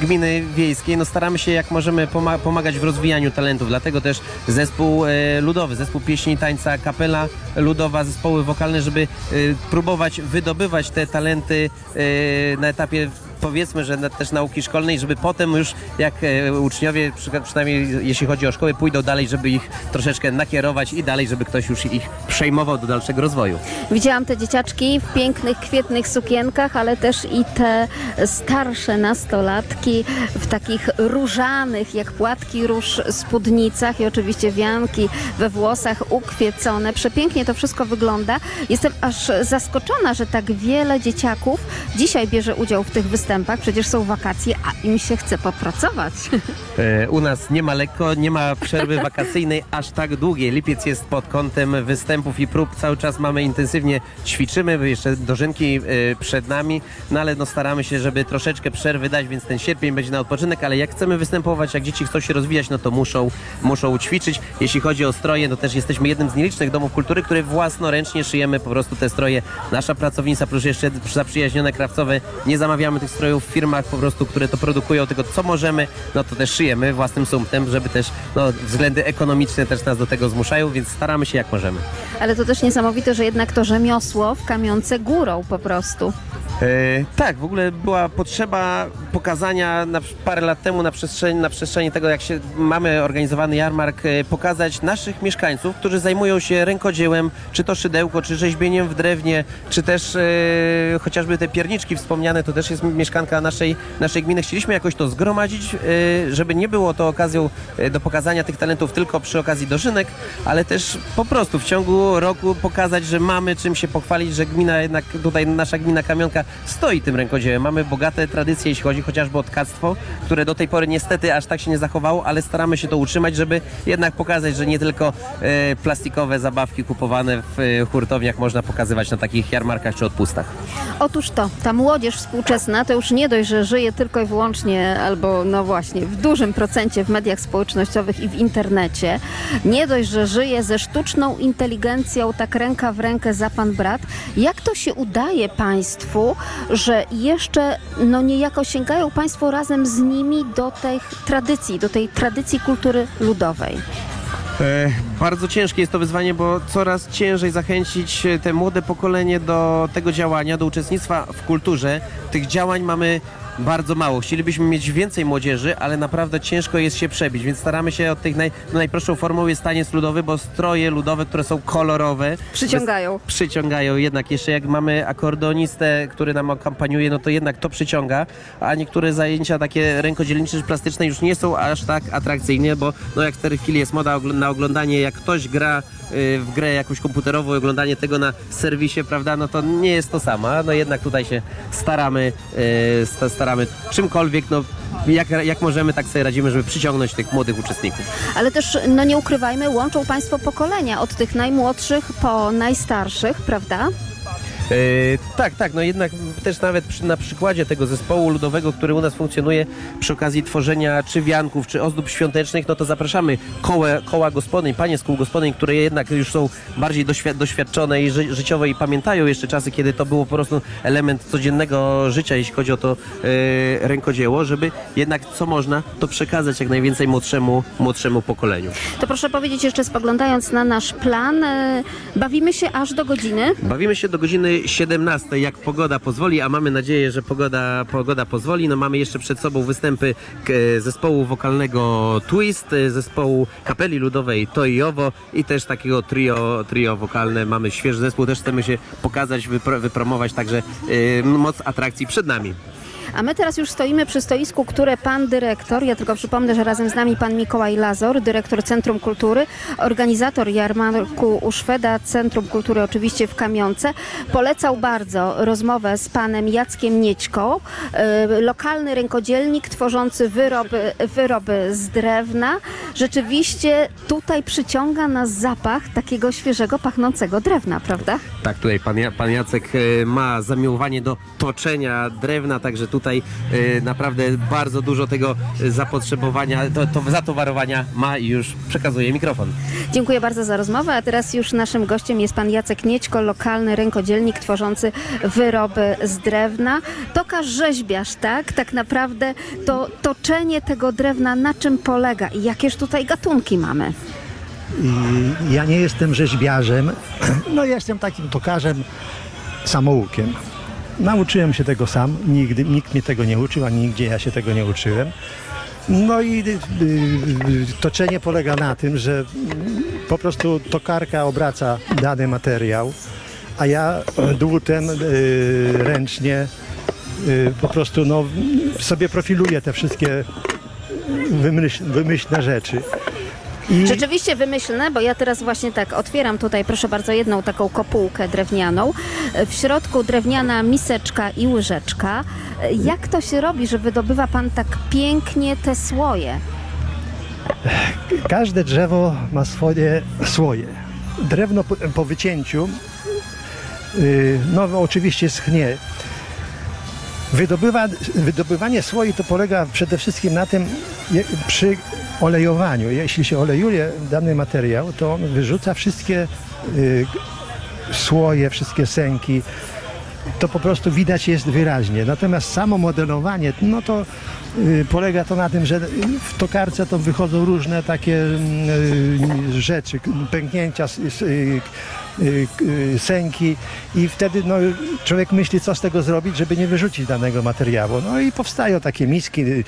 Speaker 8: gminy wiejskiej, no staramy się jak możemy poma- pomagać w rozwijaniu talentów, dlatego też zespół e, ludowy, zespół pieśni tańca, kapela ludowa, zespoły wokalne, żeby próbować wydobywać te talenty na etapie powiedzmy, że na, też nauki szkolnej, żeby potem już jak e, uczniowie, przy, przynajmniej jeśli chodzi o szkoły, pójdą dalej, żeby ich troszeczkę nakierować i dalej, żeby ktoś już ich przejmował do dalszego rozwoju.
Speaker 3: Widziałam te dzieciaczki w pięknych, kwietnych sukienkach, ale też i te starsze nastolatki w takich różanych, jak płatki róż, spódnicach i oczywiście wianki we włosach ukwiecone. Przepięknie to wszystko wygląda. Jestem aż zaskoczona, że tak wiele dzieciaków dzisiaj bierze udział w tych występach. Przecież są wakacje, a im się chce popracować.
Speaker 8: E, U nas nie ma lekko, nie ma przerwy wakacyjnej aż tak długiej. Lipiec jest pod kątem występów i prób. Cały czas mamy intensywnie ćwiczymy, jeszcze dożynki e, przed nami, no ale no staramy się, żeby troszeczkę przerwy dać, więc ten sierpień będzie na odpoczynek, ale jak chcemy występować, jak dzieci chcą się rozwijać, no to muszą, muszą ćwiczyć. Jeśli chodzi o stroje, no też jesteśmy jednym z nielicznych domów kultury, które własnoręcznie szyjemy po prostu te stroje. Nasza pracownica, plus jeszcze zaprzyjaźnione krawcowe, nie zamawiamy tych strojów w firmach po prostu, które to produkują, tylko co możemy, no to też szyjemy własnym sumptem, żeby też no, względy ekonomiczne też nas do tego zmuszają, więc staramy się jak możemy.
Speaker 3: Ale to też niesamowite, że jednak to rzemiosło w kamionce górą po prostu.
Speaker 8: E, tak, w ogóle była potrzeba pokazania na, parę lat temu na przestrzeni, na przestrzeni tego, jak się mamy organizowany jarmark, e, pokazać naszych mieszkańców, którzy zajmują się rękodziełem, czy to szydełko, czy rzeźbieniem w drewnie, czy też e, chociażby te pierniczki wspomniane, to też jest mieszkanka naszej, naszej gminy. Chcieliśmy jakoś to zgromadzić, y, żeby nie było to okazją y, do pokazania tych talentów tylko przy okazji dożynek, ale też po prostu w ciągu roku pokazać, że mamy czym się pochwalić, że gmina jednak tutaj nasza gmina Kamionka stoi tym rękodziełem. Mamy bogate tradycje, jeśli chodzi chociażby o tkactwo, które do tej pory niestety aż tak się nie zachowało, ale staramy się to utrzymać, żeby jednak pokazać, że nie tylko e, plastikowe zabawki kupowane w hurtowniach można pokazywać na takich jarmarkach czy odpustach.
Speaker 3: Otóż to, ta młodzież współczesna to już nie dość, że żyje tylko i wyłącznie, albo no właśnie, w dużym procencie w mediach społecznościowych i w internecie. Nie dość, że żyje ze sztuczną inteligencją, tak ręka w rękę za pan brat. Jak to się udaje państwu, że jeszcze no niejako sięgają państwo razem z nimi do tej tradycji, do tej tradycji kultury ludowej?
Speaker 8: E, bardzo ciężkie jest to wyzwanie, bo coraz ciężej zachęcić e, te młode pokolenie do tego działania, do uczestnictwa w kulturze. Tych działań mamy bardzo mało. Chcielibyśmy mieć więcej młodzieży, ale naprawdę ciężko jest się przebić, więc staramy się od tych naj, najprostszą formą jest taniec ludowy, bo stroje ludowe, które są kolorowe,
Speaker 3: Przyciągają.
Speaker 8: przyciągają jednak jeszcze jak mamy akordonistę, który nam akompaniuje, no to jednak to przyciąga, a niektóre zajęcia takie rękodzielnicze czy plastyczne już nie są aż tak atrakcyjne, bo no jak w tej chwili jest moda na oglądanie, jak ktoś gra w grę jakąś komputerową i oglądanie tego na serwisie, prawda, no to nie jest to samo, no jednak tutaj się staramy, y, sta- staramy czymkolwiek, no jak, jak możemy, tak sobie radzimy, żeby przyciągnąć tych młodych uczestników.
Speaker 3: Ale też, no nie ukrywajmy, łączą państwo pokolenia od tych najmłodszych po najstarszych, prawda?
Speaker 8: E, tak, tak, no jednak też nawet przy, na przykładzie tego zespołu ludowego, który u nas funkcjonuje przy okazji tworzenia czy wianków, czy ozdób świątecznych, no to zapraszamy koła, koła gospodyń, panie z kół gospodyń, które jednak już są bardziej doświ- doświadczone i ży- życiowe i pamiętają jeszcze czasy, kiedy to było po prostu element codziennego życia, jeśli chodzi o to e, rękodzieło, żeby jednak co można, to przekazać jak najwięcej młodszemu, młodszemu pokoleniu.
Speaker 3: To proszę powiedzieć jeszcze spoglądając na nasz plan, e, bawimy się aż do godziny.
Speaker 8: Bawimy się do godziny 17, jak pogoda pozwoli, a mamy nadzieję, że pogoda, pogoda pozwoli. No mamy jeszcze przed sobą występy zespołu wokalnego Twist, zespołu kapeli ludowej To i też takiego trio, trio wokalne. Mamy świeży zespół, też chcemy się pokazać, wypro, wypromować, także e, moc atrakcji przed nami.
Speaker 3: A my teraz już stoimy przy stoisku, które pan dyrektor, ja tylko przypomnę, że razem z nami pan Mikołaj Lazor, dyrektor Centrum Kultury, organizator jarmarku u Szweda, Centrum Kultury oczywiście w Kamionce, polecał bardzo rozmowę z panem Jackiem Niećką, e, lokalny rękodzielnik tworzący wyroby, wyroby z drewna. Rzeczywiście tutaj przyciąga nas zapach takiego świeżego, pachnącego drewna, prawda?
Speaker 8: Tak, tutaj pan, pan Jacek e, ma zamiłowanie do toczenia drewna, także tutaj e, naprawdę bardzo dużo tego e, zapotrzebowania, to, to zatowarowania ma i już przekazuje mikrofon.
Speaker 3: Dziękuję bardzo za rozmowę, a teraz już naszym gościem jest pan Jacek Niećko, lokalny rękodzielnik tworzący wyroby z drewna. Tokarz rzeźbiarz, tak? Tak naprawdę to toczenie tego drewna na czym polega i jakież tutaj gatunki mamy?
Speaker 9: Ja nie jestem rzeźbiarzem, no jestem takim tokarzem, samoukiem. Nauczyłem się tego sam, nigdy, nikt mnie tego nie uczył, ani nigdzie ja się tego nie uczyłem. No i y, y, toczenie polega na tym, że po prostu tokarka obraca dany materiał, a ja dłutem y, ręcznie y, po prostu no, sobie profiluję te wszystkie wymyśl, wymyślne rzeczy. I
Speaker 3: Rzeczywiście wymyślne, bo ja teraz właśnie tak otwieram tutaj, proszę bardzo, jedną taką kopułkę drewnianą. W środku drewniana miseczka i łyżeczka. Jak to się robi, że wydobywa pan tak pięknie te słoje?
Speaker 9: Każde drzewo ma swoje słoje. Drewno po, po wycięciu, yy, no oczywiście schnie. Wydobywa, wydobywanie słoi to polega przede wszystkim na tym, przy olejowaniu. Jeśli się olejuje dany materiał, to on wyrzuca wszystkie yy, słoje, wszystkie sęki. To po prostu widać jest wyraźnie. Natomiast samo modelowanie, no to y, polega to na tym, że w tokarce to wychodzą różne takie mm, y, rzeczy, pęknięcia, y, y, y, sęki i wtedy no, człowiek myśli, co z tego zrobić, żeby nie wyrzucić danego materiału. No i powstają takie miski, y,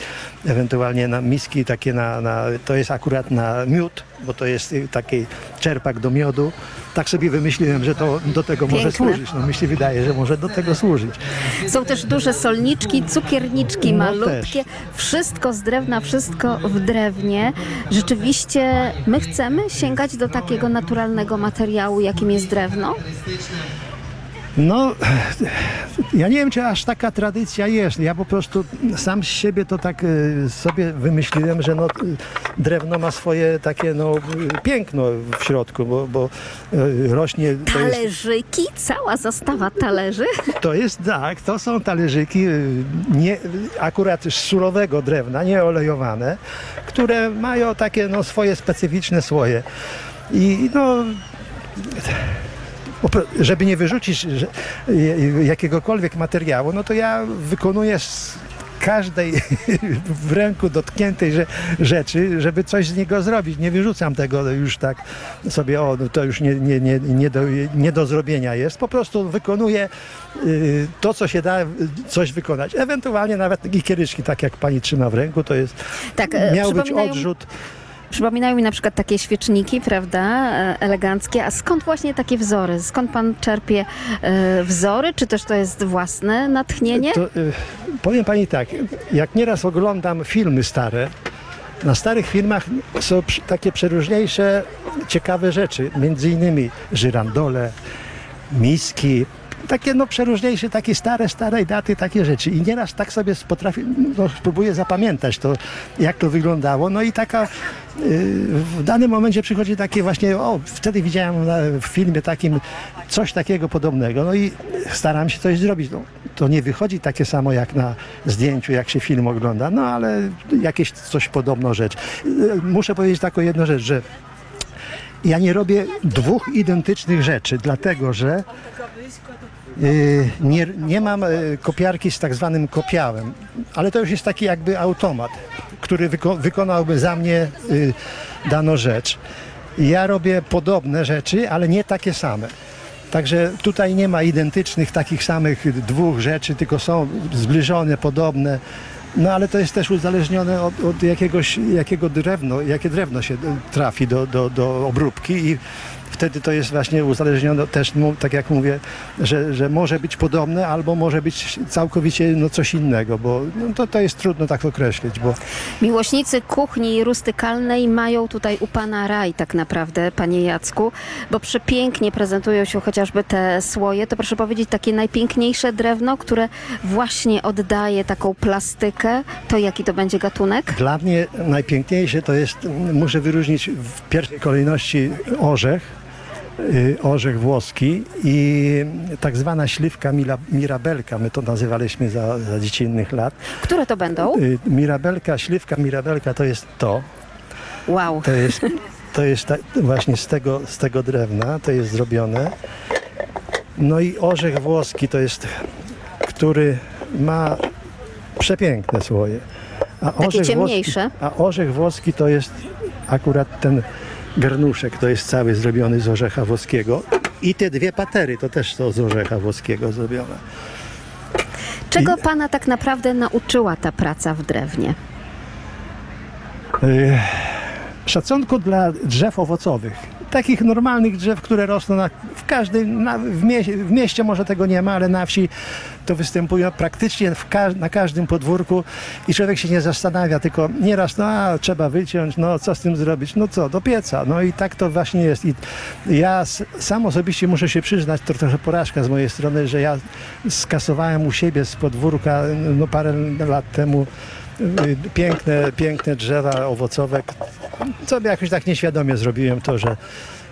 Speaker 9: ewentualnie na miski takie na, na to jest akurat na miód, bo to jest y, taki czerpak do miodu. Tak sobie wymyśliłem, że to do tego może
Speaker 3: Piękne.
Speaker 9: służyć. No mi się wydaje, że może do tego służyć.
Speaker 3: Są też duże solniczki, cukierniczki
Speaker 9: No
Speaker 3: malutkie. Wszystko z drewna, wszystko w drewnie. Rzeczywiście my chcemy sięgać do takiego naturalnego materiału, jakim jest drewno.
Speaker 9: No, ja nie wiem, czy aż taka tradycja jest. Ja po prostu sam z siebie to tak e, sobie wymyśliłem, że no, e, drewno ma swoje takie no, e, piękno w środku, bo, bo rośnie... To jest,
Speaker 3: Talerzyki, cała zastawa talerzy.
Speaker 9: to jest tak, to są talerzyki nie, akurat z surowego drewna, nie olejowane, które mają takie no, swoje specyficzne słoje. I no, żeby nie wyrzucić jakiegokolwiek materiału, no to ja wykonuję z każdej w ręku dotkniętej rzeczy, żeby coś z niego zrobić. Nie wyrzucam tego już tak sobie, o, no to już nie, nie, nie, nie, do, nie do zrobienia jest. Po prostu wykonuję y, to, co się da coś wykonać. Ewentualnie nawet takie kieliszki, tak jak pani trzyma w ręku, to jest,
Speaker 3: Tak, e,
Speaker 9: miał być odrzut.
Speaker 3: Przypominają mi na przykład takie świeczniki, prawda, e, eleganckie. A skąd właśnie takie wzory? Skąd pan czerpie e, wzory? Czy też to jest własne natchnienie?
Speaker 9: To, y, powiem pani tak, jak nieraz oglądam filmy stare, na starych filmach są takie przeróżniejsze, ciekawe rzeczy, między innymi żyrandole, miski, takie no przeróżniejsze, takie stare, starej daty, takie rzeczy. I nieraz tak sobie potrafię, no, spróbuję zapamiętać to, jak to wyglądało. No i taka y, w danym momencie przychodzi takie właśnie, o, wtedy widziałem na, w filmie takim coś takiego podobnego. No i staram się coś zrobić. No, to nie wychodzi takie samo jak na zdjęciu, jak się film ogląda, no ale jakieś coś podobną rzecz. Y, Muszę powiedzieć taką jedną rzecz, że ja nie robię dwóch identycznych rzeczy, dlatego że nie, nie mam y, kopiarki z tak zwanym kopiałem, ale to już jest taki jakby automat, który wyko wykonałby za mnie y, daną rzecz. Ja robię podobne rzeczy, ale nie takie same. Także tutaj nie ma identycznych takich samych dwóch rzeczy, tylko są zbliżone, podobne. No ale to jest też uzależnione od, od jakiegoś, jakiego drewno, jakie drewno się trafi do, do, do obróbki i wtedy to jest właśnie uzależnione też, mu- tak jak mówię, że, że może być podobne albo może być całkowicie no, coś innego, bo no, to, to jest trudno tak określić, bo
Speaker 3: Miłośnicy kuchni rustykalnej mają tutaj u pana raj tak naprawdę, panie Jacku, bo przepięknie prezentują się chociażby te słoje. To proszę powiedzieć, takie najpiękniejsze drewno, które właśnie oddaje taką plastykę, to jaki to będzie gatunek?
Speaker 9: Dla mnie najpiękniejsze to jest, muszę wyróżnić w pierwszej kolejności orzech, orzech włoski i tak zwana śliwka mirabelka, my to nazywaliśmy za, za dziecinnych lat.
Speaker 3: Które to będą?
Speaker 9: Y, Mirabelka, śliwka mirabelka to jest to,
Speaker 3: Wow.
Speaker 9: to jest, to jest ta, właśnie z tego, z tego drewna, to jest zrobione. No i orzech włoski to jest, który ma przepiękne słoje. A
Speaker 3: Takie ciemniejsze?
Speaker 9: Włoski, a orzech włoski to jest akurat ten garnuszek, to jest cały zrobiony z orzecha włoskiego. I te dwie patery to też są z orzecha włoskiego zrobione.
Speaker 3: Czego pana tak naprawdę nauczyła ta praca w drewnie?
Speaker 9: Y, szacunku dla drzew owocowych. Takich normalnych drzew, które rosną na, w każdym, na, w, mie, w mieście może tego nie ma, ale na wsi to występują praktycznie ka, na każdym podwórku i człowiek się nie zastanawia, tylko nieraz, no a, trzeba wyciąć, no co z tym zrobić, no co, do pieca. No i tak to właśnie jest. I ja sam osobiście muszę się przyznać, to trochę porażka z mojej strony, że ja skasowałem u siebie z podwórka no parę lat temu piękne, piękne drzewa owocowe. Sobie jakoś tak nieświadomie zrobiłem to, że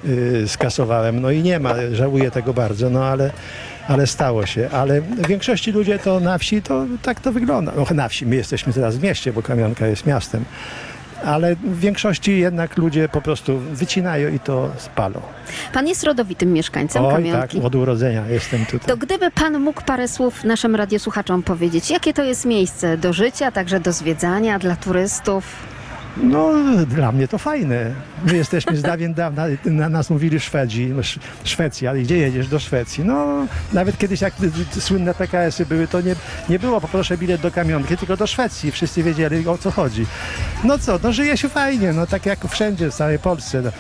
Speaker 9: y, skasowałem. No i nie ma, żałuję tego bardzo, no ale, ale stało się. Ale w większości ludzie to na wsi, to tak to wygląda. No na wsi, my jesteśmy teraz w mieście, bo Kamionka jest miastem. Ale w większości jednak ludzie po prostu wycinają i to spalą.
Speaker 3: Pan jest rodowitym mieszkańcem
Speaker 9: Oj tak,
Speaker 3: Kamionki.
Speaker 9: od urodzenia jestem tutaj.
Speaker 3: To gdyby pan mógł parę słów naszym radiosłuchaczom powiedzieć, jakie to jest miejsce do życia, także do zwiedzania dla turystów?
Speaker 9: No, dla mnie to fajne. My jesteśmy z dawien dawna, na nas mówili Szwedzi, no, Sz- Szwecja, ale gdzie jedziesz do Szwecji? No, nawet kiedyś jak słynne PKS-y były, to nie, nie było poproszę bilet do kamionki, tylko do Szwecji. Wszyscy wiedzieli o co chodzi. No co, no żyje się fajnie, no tak jak wszędzie w całej Polsce. No.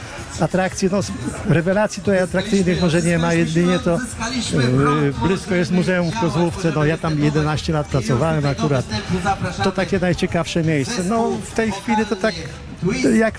Speaker 9: Atrakcji, no rewelacji tutaj atrakcyjnych może nie ma, jedynie to yy, blisko jest Muzeum w Kozłówce, no ja tam 11 lat pracowałem akurat. To takie najciekawsze miejsce. No w tej chwili to tak jak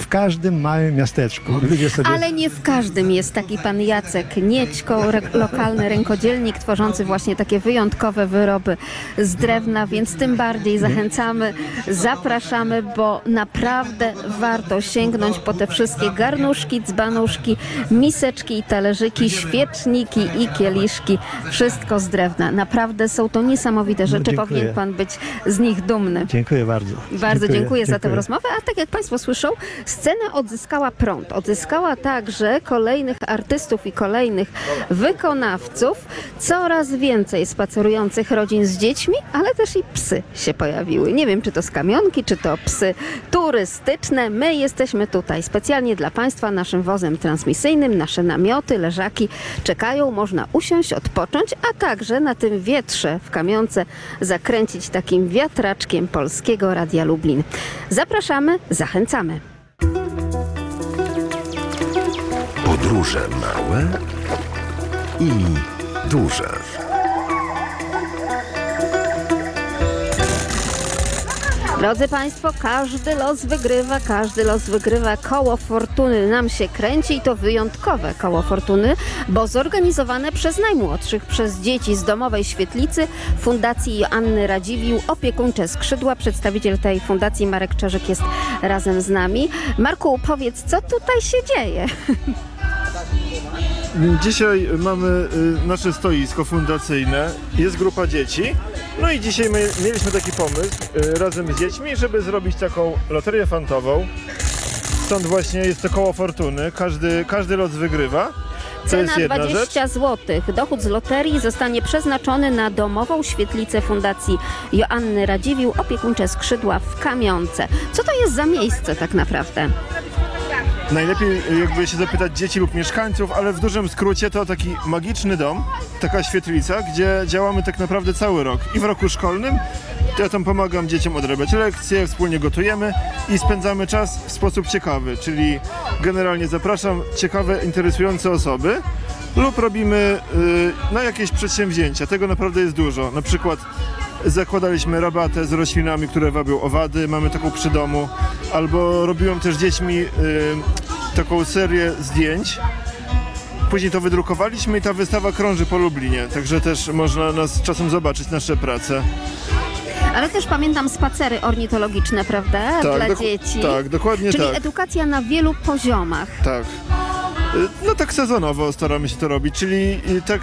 Speaker 9: w, każdym małym miasteczku. Sobie
Speaker 3: Ale nie w każdym jest taki pan Jacek Niećko, re- lokalny rękodzielnik tworzący właśnie takie wyjątkowe wyroby z drewna, więc tym bardziej zachęcamy, zapraszamy, bo naprawdę warto sięgnąć po te wszystkie garnuszki, dzbanuszki, miseczki i talerzyki, świeczniki i kieliszki. Wszystko z drewna. Naprawdę są to niesamowite rzeczy.
Speaker 9: dziękuję.
Speaker 3: Powinien pan być z nich dumny.
Speaker 9: Dziękuję bardzo.
Speaker 3: Bardzo dziękuję, za tę
Speaker 9: dziękuję.
Speaker 3: rozmowę. A tak jak Państwo słyszą, scena odzyskała prąd. Odzyskała także kolejnych artystów i kolejnych wykonawców. Coraz więcej spacerujących rodzin z dziećmi, ale też i psy się pojawiły. Nie wiem, czy to z kamionki, czy to psy turystyczne. My jesteśmy tutaj specjalnie dla Państwa naszym wozem transmisyjnym. Nasze namioty, leżaki czekają. Można usiąść, odpocząć, a także na tym wietrze w kamionce zakręcić takim wiatraczkiem Polskiego Radia Lublin. Zapraszamy, zachęcamy.
Speaker 2: Podróże małe i duże.
Speaker 3: Drodzy Państwo, każdy los wygrywa, każdy los wygrywa. Koło fortuny nam się kręci i to wyjątkowe koło fortuny, bo zorganizowane przez najmłodszych, przez dzieci z domowej świetlicy Fundacji Joanny Radziwiłł, opiekuńcze skrzydła. Przedstawiciel tej fundacji Marek Czerzyk jest razem z nami. Marku, powiedz, co tutaj się dzieje?
Speaker 10: Dzisiaj mamy y, nasze stoisko fundacyjne, jest grupa dzieci. No i dzisiaj my mieliśmy taki pomysł y, razem z dziećmi, żeby zrobić taką loterię fantową. Stąd właśnie jest to koło fortuny, każdy, każdy lot wygrywa. To
Speaker 3: Cena
Speaker 10: jest jedna rzecz.
Speaker 3: 20 zł. Dochód z loterii zostanie przeznaczony na domową świetlicę Fundacji Joanny Radziwiłł, opiekuńcze skrzydła w Kamionce. Co to jest za miejsce tak naprawdę?
Speaker 10: Najlepiej jakby się zapytać dzieci lub mieszkańców, ale w dużym skrócie to taki magiczny dom, taka świetlica, gdzie działamy tak naprawdę cały rok. I w roku szkolnym ja tam pomagam dzieciom odrabiać lekcje, wspólnie gotujemy i spędzamy czas w sposób ciekawy, czyli generalnie zapraszam ciekawe, interesujące osoby lub robimy y, na jakieś przedsięwzięcia. Tego naprawdę jest dużo. Na przykład zakładaliśmy rabatę z roślinami, które wabią owady, mamy taką przy domu, albo robiłem też dziećmi y, taką serię zdjęć. Później to wydrukowaliśmy i ta wystawa krąży po Lublinie, także też można nas czasem zobaczyć, nasze prace.
Speaker 3: Ale też pamiętam spacery ornitologiczne, prawda? Dla
Speaker 10: doku-
Speaker 3: dzieci.
Speaker 10: tak, dokładnie
Speaker 3: Czyli
Speaker 10: tak.
Speaker 3: edukacja na wielu poziomach.
Speaker 10: Tak. Y, No tak sezonowo staramy się to robić, czyli y, tak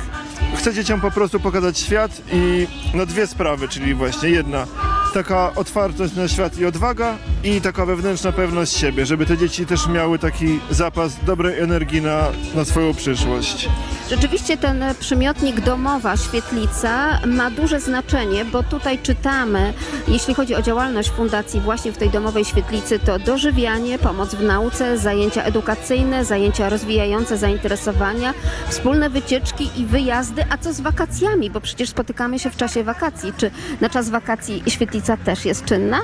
Speaker 10: chcę dzieciom po prostu pokazać świat i no dwie sprawy, czyli właśnie jedna taka otwartość na świat i odwaga i taka wewnętrzna pewność siebie, żeby te dzieci też miały taki zapas dobrej energii na, na swoją przyszłość.
Speaker 3: Rzeczywiście ten przymiotnik domowa świetlica ma duże znaczenie, bo tutaj czytamy, jeśli chodzi o działalność fundacji właśnie w tej domowej świetlicy, to dożywianie, pomoc w nauce, zajęcia edukacyjne, zajęcia rozwijające zainteresowania, wspólne wycieczki i wyjazdy. A co z wakacjami? Bo przecież spotykamy się w czasie wakacji. Czy na czas wakacji świetlica też jest czynna?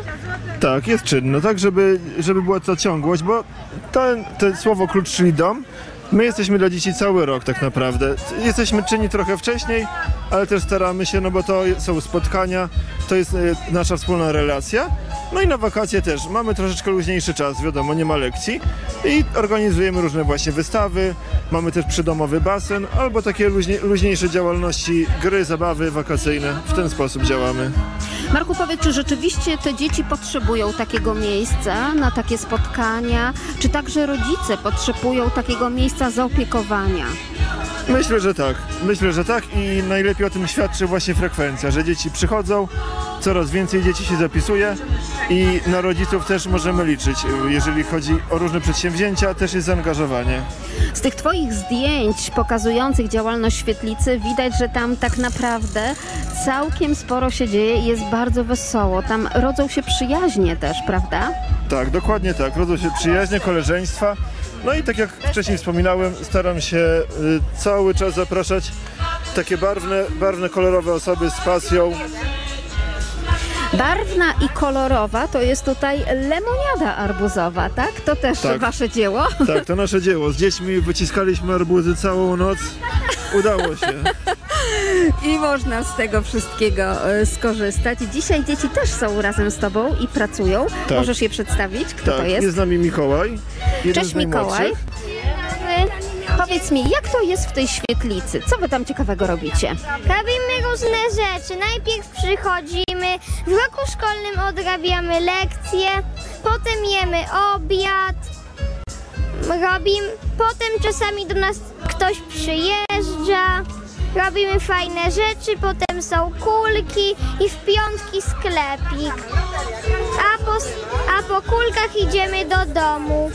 Speaker 10: Tak, jest czynno, tak, żeby, żeby była ta ciągłość, bo to, to słowo klucz, czyli dom, my jesteśmy dla dzieci cały rok tak naprawdę. Jesteśmy czynni trochę wcześniej, ale też staramy się, no bo to są spotkania, to jest e, nasza wspólna relacja. No i na wakacje też. Mamy troszeczkę luźniejszy czas, wiadomo, nie ma lekcji i organizujemy różne właśnie wystawy, mamy też przydomowy basen albo takie luźnie, luźniejsze działalności, gry, zabawy wakacyjne. W ten sposób działamy.
Speaker 3: Marku, powiedz, czy rzeczywiście te dzieci potrzebują takiego miejsca na takie spotkania, czy także rodzice potrzebują takiego miejsca zaopiekowania?
Speaker 10: Myślę, że tak. Myślę, że tak i najlepiej o tym świadczy właśnie frekwencja, że dzieci przychodzą coraz więcej dzieci się zapisuje i na rodziców też możemy liczyć. Jeżeli chodzi o różne przedsięwzięcia, też jest zaangażowanie.
Speaker 3: Z tych Twoich zdjęć pokazujących działalność świetlicy widać, że tam tak naprawdę całkiem sporo się dzieje i jest bardzo wesoło. Tam rodzą się przyjaźnie też, prawda?
Speaker 10: Tak, dokładnie tak. Rodzą się przyjaźnie, koleżeństwa. No i tak jak wcześniej wspominałem, staram się y, cały czas zapraszać takie barwne, barwne, kolorowe osoby z pasją.
Speaker 3: Barwna i kolorowa to jest tutaj lemoniada arbuzowa, tak? To też
Speaker 10: Tak.
Speaker 3: Wasze dzieło?
Speaker 10: Tak, to nasze dzieło. Z dziećmi wyciskaliśmy arbuzy całą noc. Udało się.
Speaker 3: I można z tego wszystkiego e, skorzystać. Dzisiaj dzieci też są razem z Tobą i pracują.
Speaker 10: Tak.
Speaker 3: Możesz je przedstawić? Kto
Speaker 10: tak,
Speaker 3: to jest?
Speaker 10: z nami Mikołaj.
Speaker 3: Cześć. Mikołaj. Powiedz mi, jak to jest w tej świetlicy? Co Wy tam ciekawego robicie?
Speaker 11: Robimy różne rzeczy. Najpierw przychodzimy, w roku szkolnym odrabiamy lekcje, potem jemy obiad, robimy, potem czasami do nas ktoś przyjeżdża, robimy fajne rzeczy, potem są kulki i w piątki sklepik. A po, a po kulkach idziemy do domu.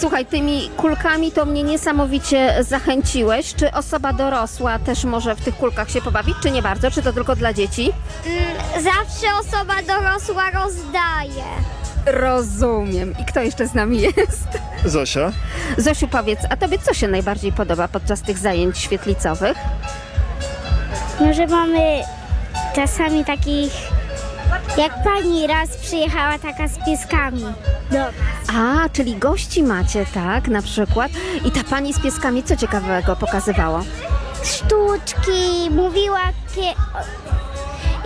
Speaker 3: Słuchaj, tymi kulkami to mnie niesamowicie zachęciłeś. Czy osoba dorosła też może w tych kulkach się pobawić, czy nie bardzo? Czy to tylko dla dzieci?
Speaker 11: Mm, Zawsze osoba dorosła rozdaje.
Speaker 3: Rozumiem. I kto jeszcze z nami jest?
Speaker 10: Zosia.
Speaker 3: Zosiu, powiedz, a tobie co się najbardziej podoba podczas tych zajęć świetlicowych?
Speaker 11: No, że mamy czasami takich, jak pani raz przyjechała taka z pieskami. No.
Speaker 3: A, czyli gości macie, tak, na przykład. I ta pani z pieskami co ciekawego pokazywała?
Speaker 11: Sztuczki, mówiła kie,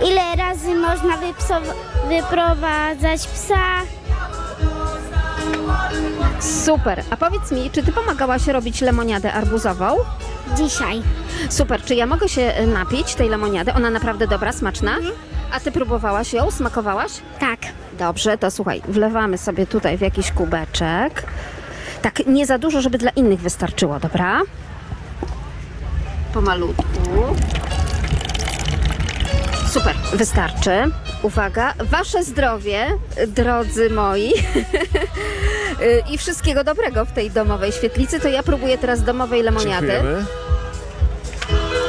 Speaker 11: ile razy można wypso- wyprowadzać psa.
Speaker 3: Super. A powiedz mi, czy ty pomagałaś robić lemoniadę arbuzową?
Speaker 11: Dzisiaj.
Speaker 3: Super. Czy ja mogę się e, napić tej lemoniady? Ona naprawdę dobra, smaczna? A ty próbowałaś ją? Smakowałaś?
Speaker 11: Tak.
Speaker 3: Dobrze, to słuchaj, wlewamy sobie tutaj w jakiś kubeczek. Tak nie za dużo, żeby dla innych wystarczyło, dobra? Pomalutku. Super, wystarczy. Uwaga, wasze zdrowie, drodzy moi. I wszystkiego dobrego w tej domowej świetlicy. To ja próbuję teraz domowej lemoniady.
Speaker 10: Dziękujemy.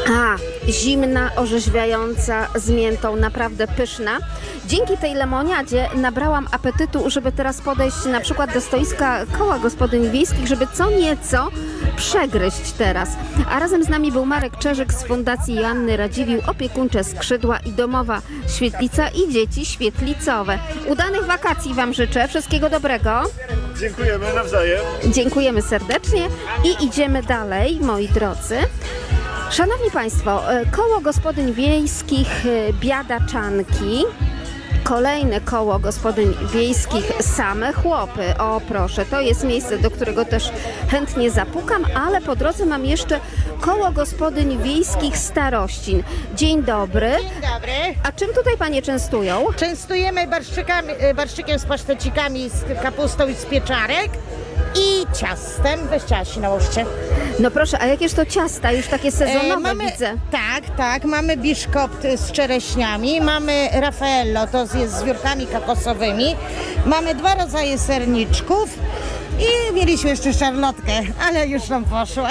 Speaker 3: A, zimna, orzeźwiająca, z miętą, naprawdę pyszna. Dzięki tej lemoniadzie nabrałam apetytu, żeby teraz podejść na przykład do stoiska koła gospodyń wiejskich, żeby co nieco przegryźć teraz. A razem z nami był Marek Czerzyk z Fundacji Joanny Radziwił, opiekuńcze skrzydła i domowa świetlica i dzieci świetlicowe. Udanych wakacji Wam życzę, wszystkiego dobrego.
Speaker 10: Dziękujemy nawzajem.
Speaker 3: Dziękujemy serdecznie i idziemy dalej, moi drodzy. Szanowni Państwo, e, koło gospodyń wiejskich e, Biadaczanki. Kolejne koło gospodyń wiejskich Same Chłopy. O proszę, to jest miejsce, do którego też chętnie zapukam, ale po drodze mam jeszcze koło gospodyń wiejskich Starościn. Dzień dobry.
Speaker 12: Dzień dobry.
Speaker 3: A czym tutaj Panie częstują?
Speaker 12: Częstujemy barszczykami, e, barszczykiem z pasztecikami, z kapustą i z pieczarek i ciastem. Weź ciasi nałożcie.
Speaker 3: No proszę, a jakież to ciasta? Już takie sezonowe
Speaker 12: E, mamy,
Speaker 3: widzę.
Speaker 12: Tak, tak. Mamy biszkopt z czereśniami, mamy Raffaello, to jest z wiórkami kokosowymi. Mamy dwa rodzaje serniczków i mieliśmy jeszcze szarlotkę, ale już nam poszło.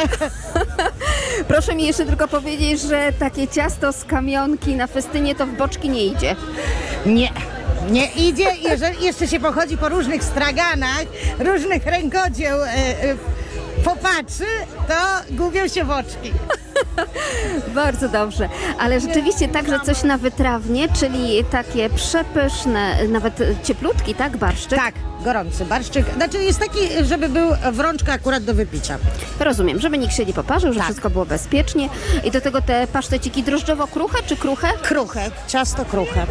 Speaker 3: Proszę mi jeszcze tylko powiedzieć, że takie ciasto z kamionki na festynie to w boczki nie idzie.
Speaker 12: Nie. Nie idzie, jeżeli jeszcze się pochodzi po różnych straganach, różnych rękodzieł e, e, popatrzy, to gubią się w oczki.
Speaker 3: Bardzo dobrze, ale rzeczywiście także coś na wytrawnie, czyli takie przepyszne, nawet cieplutki, tak, barszczyk?
Speaker 12: Tak, gorący barszczyk. Znaczy jest taki, żeby był w rączkę akurat do wypicia.
Speaker 3: Rozumiem, żeby nikt się nie poparzył, że
Speaker 12: Tak.
Speaker 3: wszystko było bezpiecznie. I do tego te paszteciki drożdżowo-kruche czy kruche?
Speaker 12: Kruche, ciasto kruche.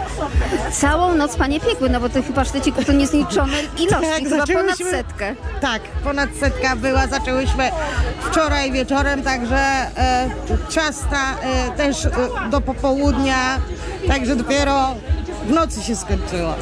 Speaker 3: Całą noc panie piekły, no bo tych paszteciki to niezliczone ilości,
Speaker 12: Tak,
Speaker 3: chyba ponad setkę.
Speaker 12: Tak, ponad setka była, zaczęłyśmy wczoraj wieczorem, także e, ciasta e, też e, do popołudnia, także dopiero w nocy się skończyło.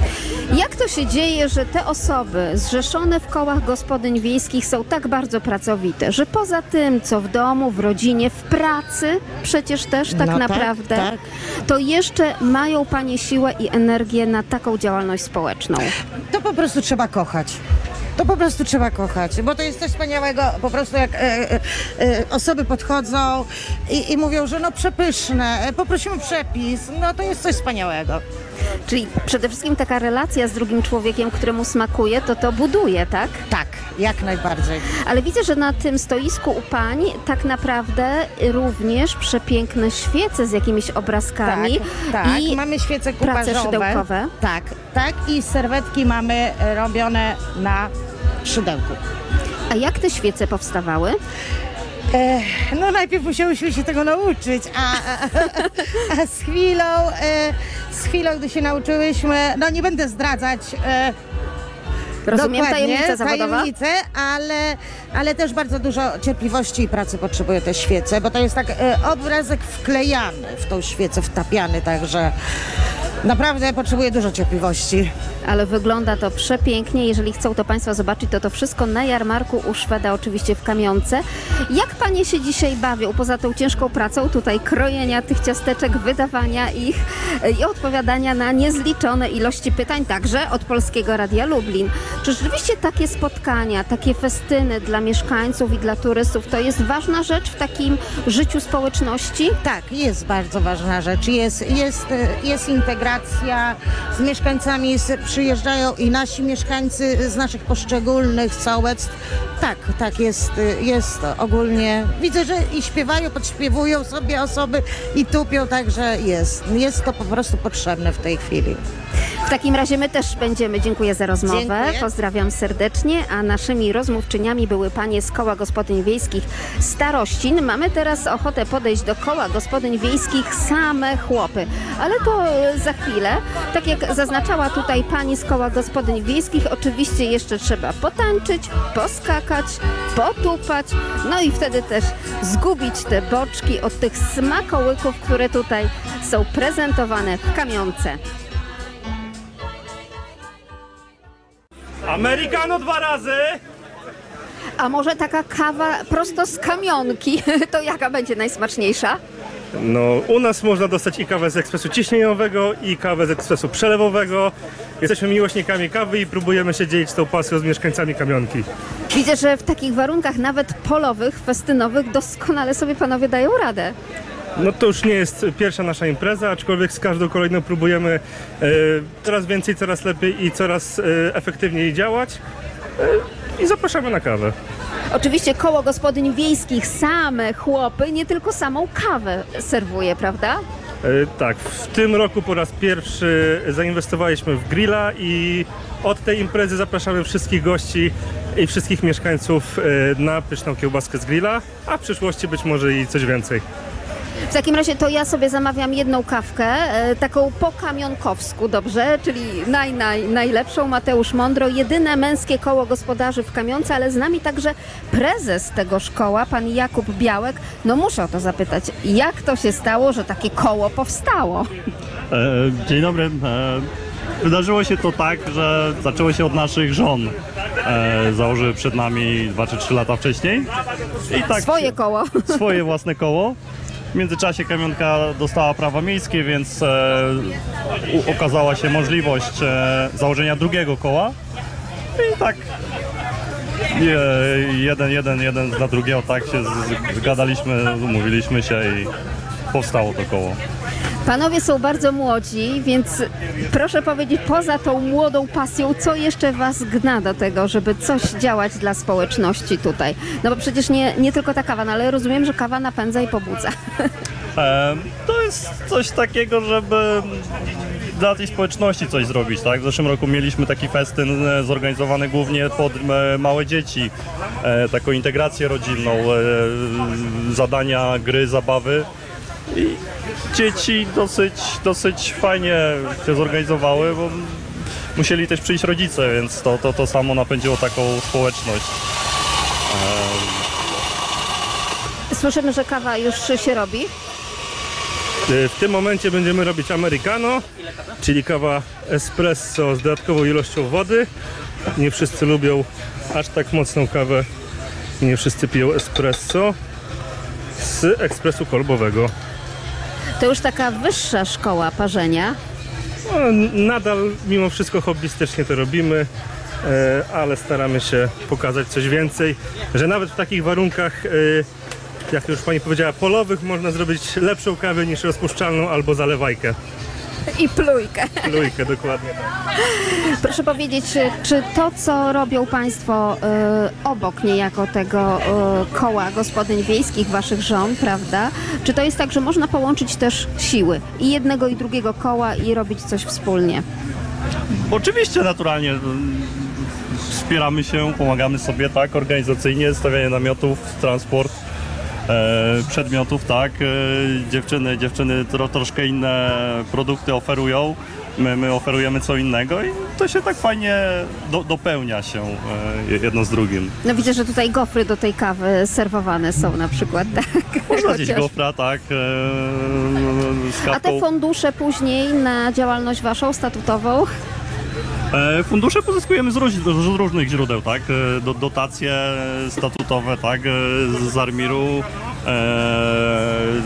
Speaker 3: Jak to się dzieje, że te osoby zrzeszone w kołach gospodyń wiejskich są tak bardzo pracowite, że poza tym, co w domu, w rodzinie, w pracy, przecież też tak
Speaker 12: No tak,
Speaker 3: naprawdę,
Speaker 12: tak.
Speaker 3: to jeszcze mają Panie siłę i energię na taką działalność społeczną?
Speaker 12: To po prostu trzeba kochać. To po prostu trzeba kochać, bo to jest coś wspaniałego, po prostu jak e, e, e, osoby podchodzą i, i mówią, że no przepyszne, e, poprosimy przepis, no to jest coś wspaniałego.
Speaker 3: Czyli przede wszystkim taka relacja z drugim człowiekiem, któremu smakuje, to to buduje, tak?
Speaker 12: Tak, jak najbardziej.
Speaker 3: Ale widzę, że na tym stoisku u pań tak naprawdę również przepiękne świece z jakimiś obrazkami.
Speaker 12: Tak, tak.
Speaker 3: i
Speaker 12: mamy świece
Speaker 3: prace szydełkowe.
Speaker 12: Tak, tak i serwetki mamy robione na szydełku.
Speaker 3: A jak te świece powstawały?
Speaker 12: E, no najpierw musiałyśmy się tego nauczyć, a, a, a, z chwilą, e, z chwilą, gdy się nauczyłyśmy, no nie będę zdradzać e,
Speaker 3: Rozumiem,
Speaker 12: dokładnie,
Speaker 3: tajemnica zawodowa?
Speaker 12: tajemnicę, ale, ale też bardzo dużo cierpliwości i pracy potrzebują te świece, bo to jest tak e, obrazek wklejany w tą świecę, wtapiany, także naprawdę potrzebuje dużo cierpliwości.
Speaker 3: Ale wygląda to przepięknie. Jeżeli chcą to Państwo zobaczyć, to to wszystko na jarmarku u Szweda, oczywiście w Kamionce. Jak Panie się dzisiaj bawią, poza tą ciężką pracą, tutaj krojenia tych ciasteczek, wydawania ich e, i odpowiadania na niezliczone ilości pytań, także od Polskiego Radia Lublin. Czy rzeczywiście takie spotkania, takie festyny dla mieszkańców i dla turystów to jest ważna rzecz w takim życiu społeczności?
Speaker 12: Tak, jest bardzo ważna rzecz. Jest, jest, e, jest integracja z mieszkańcami, z, przyjeżdżają i nasi mieszkańcy z naszych poszczególnych sołectw. Tak, tak jest, e, jest ogólnie. Widzę, że i śpiewają, podśpiewują sobie osoby i tupią, także jest. Jest to po prostu potrzebne w tej chwili.
Speaker 3: W takim razie my też będziemy. Dziękuję za rozmowę.
Speaker 12: Dziękuję.
Speaker 3: Pozdrawiam serdecznie. A naszymi rozmówczyniami były panie z Koła Gospodyń Wiejskich Starościn. Mamy teraz ochotę podejść do Koła Gospodyń Wiejskich same chłopy. Ale to e, za chwilę. Tak jak zaznaczała tutaj pani z Koła Gospodyń Wiejskich, oczywiście jeszcze trzeba potańczyć, poskakać, potupać, no i wtedy też zgubić te boczki od tych smakołyków, które tutaj są prezentowane w kamionce.
Speaker 13: Americano dwa razy.
Speaker 3: A może taka kawa prosto z kamionki, to jaka będzie najsmaczniejsza?
Speaker 13: No, u nas można dostać i kawę z ekspresu ciśnieniowego, i kawę z ekspresu przelewowego. Jesteśmy miłośnikami kawy i próbujemy się dzielić tą pasją z mieszkańcami kamionki.
Speaker 3: Widzę, że w takich warunkach nawet polowych, festynowych doskonale sobie panowie dają radę.
Speaker 13: No to już nie jest pierwsza nasza impreza, aczkolwiek z każdą kolejną próbujemy e, coraz więcej, coraz lepiej i coraz e, efektywniej działać. E, I zapraszamy na kawę.
Speaker 3: Oczywiście koło gospodyń wiejskich same chłopy, nie tylko samą kawę serwuje, prawda?
Speaker 13: E, Tak, w tym roku po raz pierwszy zainwestowaliśmy w grilla i od tej imprezy zapraszamy wszystkich gości i wszystkich mieszkańców e, na pyszną kiełbaskę z grilla, a w przyszłości być może i coś więcej.
Speaker 3: W takim razie to ja sobie zamawiam jedną kawkę, e, taką po kamionkowsku, dobrze? Czyli naj, naj, najlepszą, Mateusz Mądro, jedyne męskie koło gospodarzy w kamionce, ale z nami także prezes tego szkoła, pan Jakub Białek. No muszę o to zapytać, jak to się stało, że takie koło powstało?
Speaker 14: E, Dzień dobry. E, Wydarzyło się to tak, że zaczęło się od naszych żon. E, Założyły przed nami 2 czy 3 lata wcześniej. I tak
Speaker 3: Swoje koło.
Speaker 14: swoje własne koło. W międzyczasie kamionka dostała prawa miejskie, więc e, okazała się możliwość e, założenia drugiego koła. I tak je, jeden, jeden, jeden na drugiego tak się z- zgadaliśmy, umówiliśmy się i powstało to koło.
Speaker 3: Panowie są bardzo młodzi, więc proszę powiedzieć, poza tą młodą pasją, co jeszcze was gna do tego, żeby coś działać dla społeczności tutaj? No bo przecież nie, nie tylko ta kawa, no ale rozumiem, że kawa napędza i pobudza.
Speaker 14: E, To jest coś takiego, żeby dla tej społeczności coś zrobić, tak? W zeszłym roku mieliśmy taki festyn e, zorganizowany głównie pod e, małe dzieci, taką integrację rodzinną, zadania, gry, zabawy. I dzieci dosyć, dosyć fajnie się zorganizowały, bo musieli też przyjść rodzice, więc to, to, to samo napędziło taką społeczność.
Speaker 3: Słyszymy, że kawa już się robi.
Speaker 13: Y, W tym momencie będziemy robić americano, czyli kawa espresso z dodatkową ilością wody. Nie wszyscy lubią aż tak mocną kawę. Nie wszyscy piją espresso z ekspresu kolbowego.
Speaker 3: To już taka wyższa szkoła parzenia.
Speaker 13: No, nadal mimo wszystko hobbystycznie to robimy, e, ale staramy się pokazać coś więcej, że nawet w takich warunkach, e, jak już pani powiedziała, polowych można zrobić lepszą kawę niż rozpuszczalną albo zalewajkę.
Speaker 3: I plujkę.
Speaker 13: Lujkę dokładnie.
Speaker 3: Proszę powiedzieć, czy to, co robią Państwo e, obok niejako tego e, koła gospodyń wiejskich, Waszych żon, prawda? Czy to jest tak, że można połączyć też siły i jednego i drugiego koła i robić coś wspólnie?
Speaker 14: Oczywiście, naturalnie. mm, Wspieramy się, pomagamy sobie, tak, organizacyjnie, stawianie namiotów, transport. E, przedmiotów, tak. E, dziewczyny, dziewczyny tro, troszkę inne produkty oferują. My, my oferujemy co innego i to się tak fajnie do, dopełnia się e, jedno z drugim.
Speaker 3: No widzę, że tutaj gofry do tej kawy serwowane są na przykład, tak?
Speaker 14: Można
Speaker 3: Chociaż-
Speaker 14: gofra, tak, e, z
Speaker 3: A te fundusze później na działalność Waszą statutową?
Speaker 14: E, Fundusze pozyskujemy z, róż, z różnych źródeł, tak? E, Do, dotacje statutowe, tak? E, Z Armiru,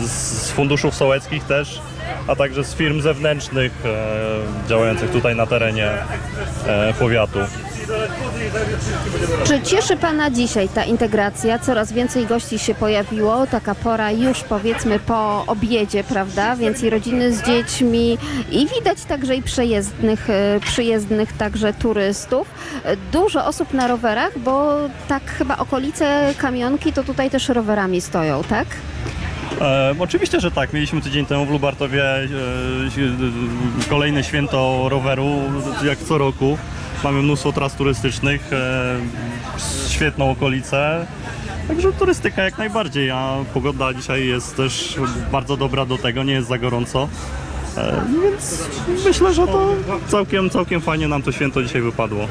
Speaker 14: z funduszów sołeckich też, a także z firm zewnętrznych działających tutaj na terenie powiatu.
Speaker 3: Czy cieszy Pana dzisiaj ta integracja? Coraz więcej gości się pojawiło, taka pora już powiedzmy po obiedzie, prawda? Więc i rodziny z dziećmi i widać także i przejezdnych, e, przyjezdnych także turystów. Dużo osób na rowerach, bo tak chyba okolice Kamionki to tutaj też rowerami stoją, tak?
Speaker 14: E, oczywiście, że tak. Mieliśmy tydzień temu w Lubartowie e, e, kolejne święto roweru, jak co roku. Mamy mnóstwo tras turystycznych, e, świetną okolicę. Także turystyka jak najbardziej, a pogoda dzisiaj jest też bardzo dobra do tego, nie jest za gorąco. E, więc myślę, że to całkiem, całkiem fajnie nam to święto dzisiaj wypadło.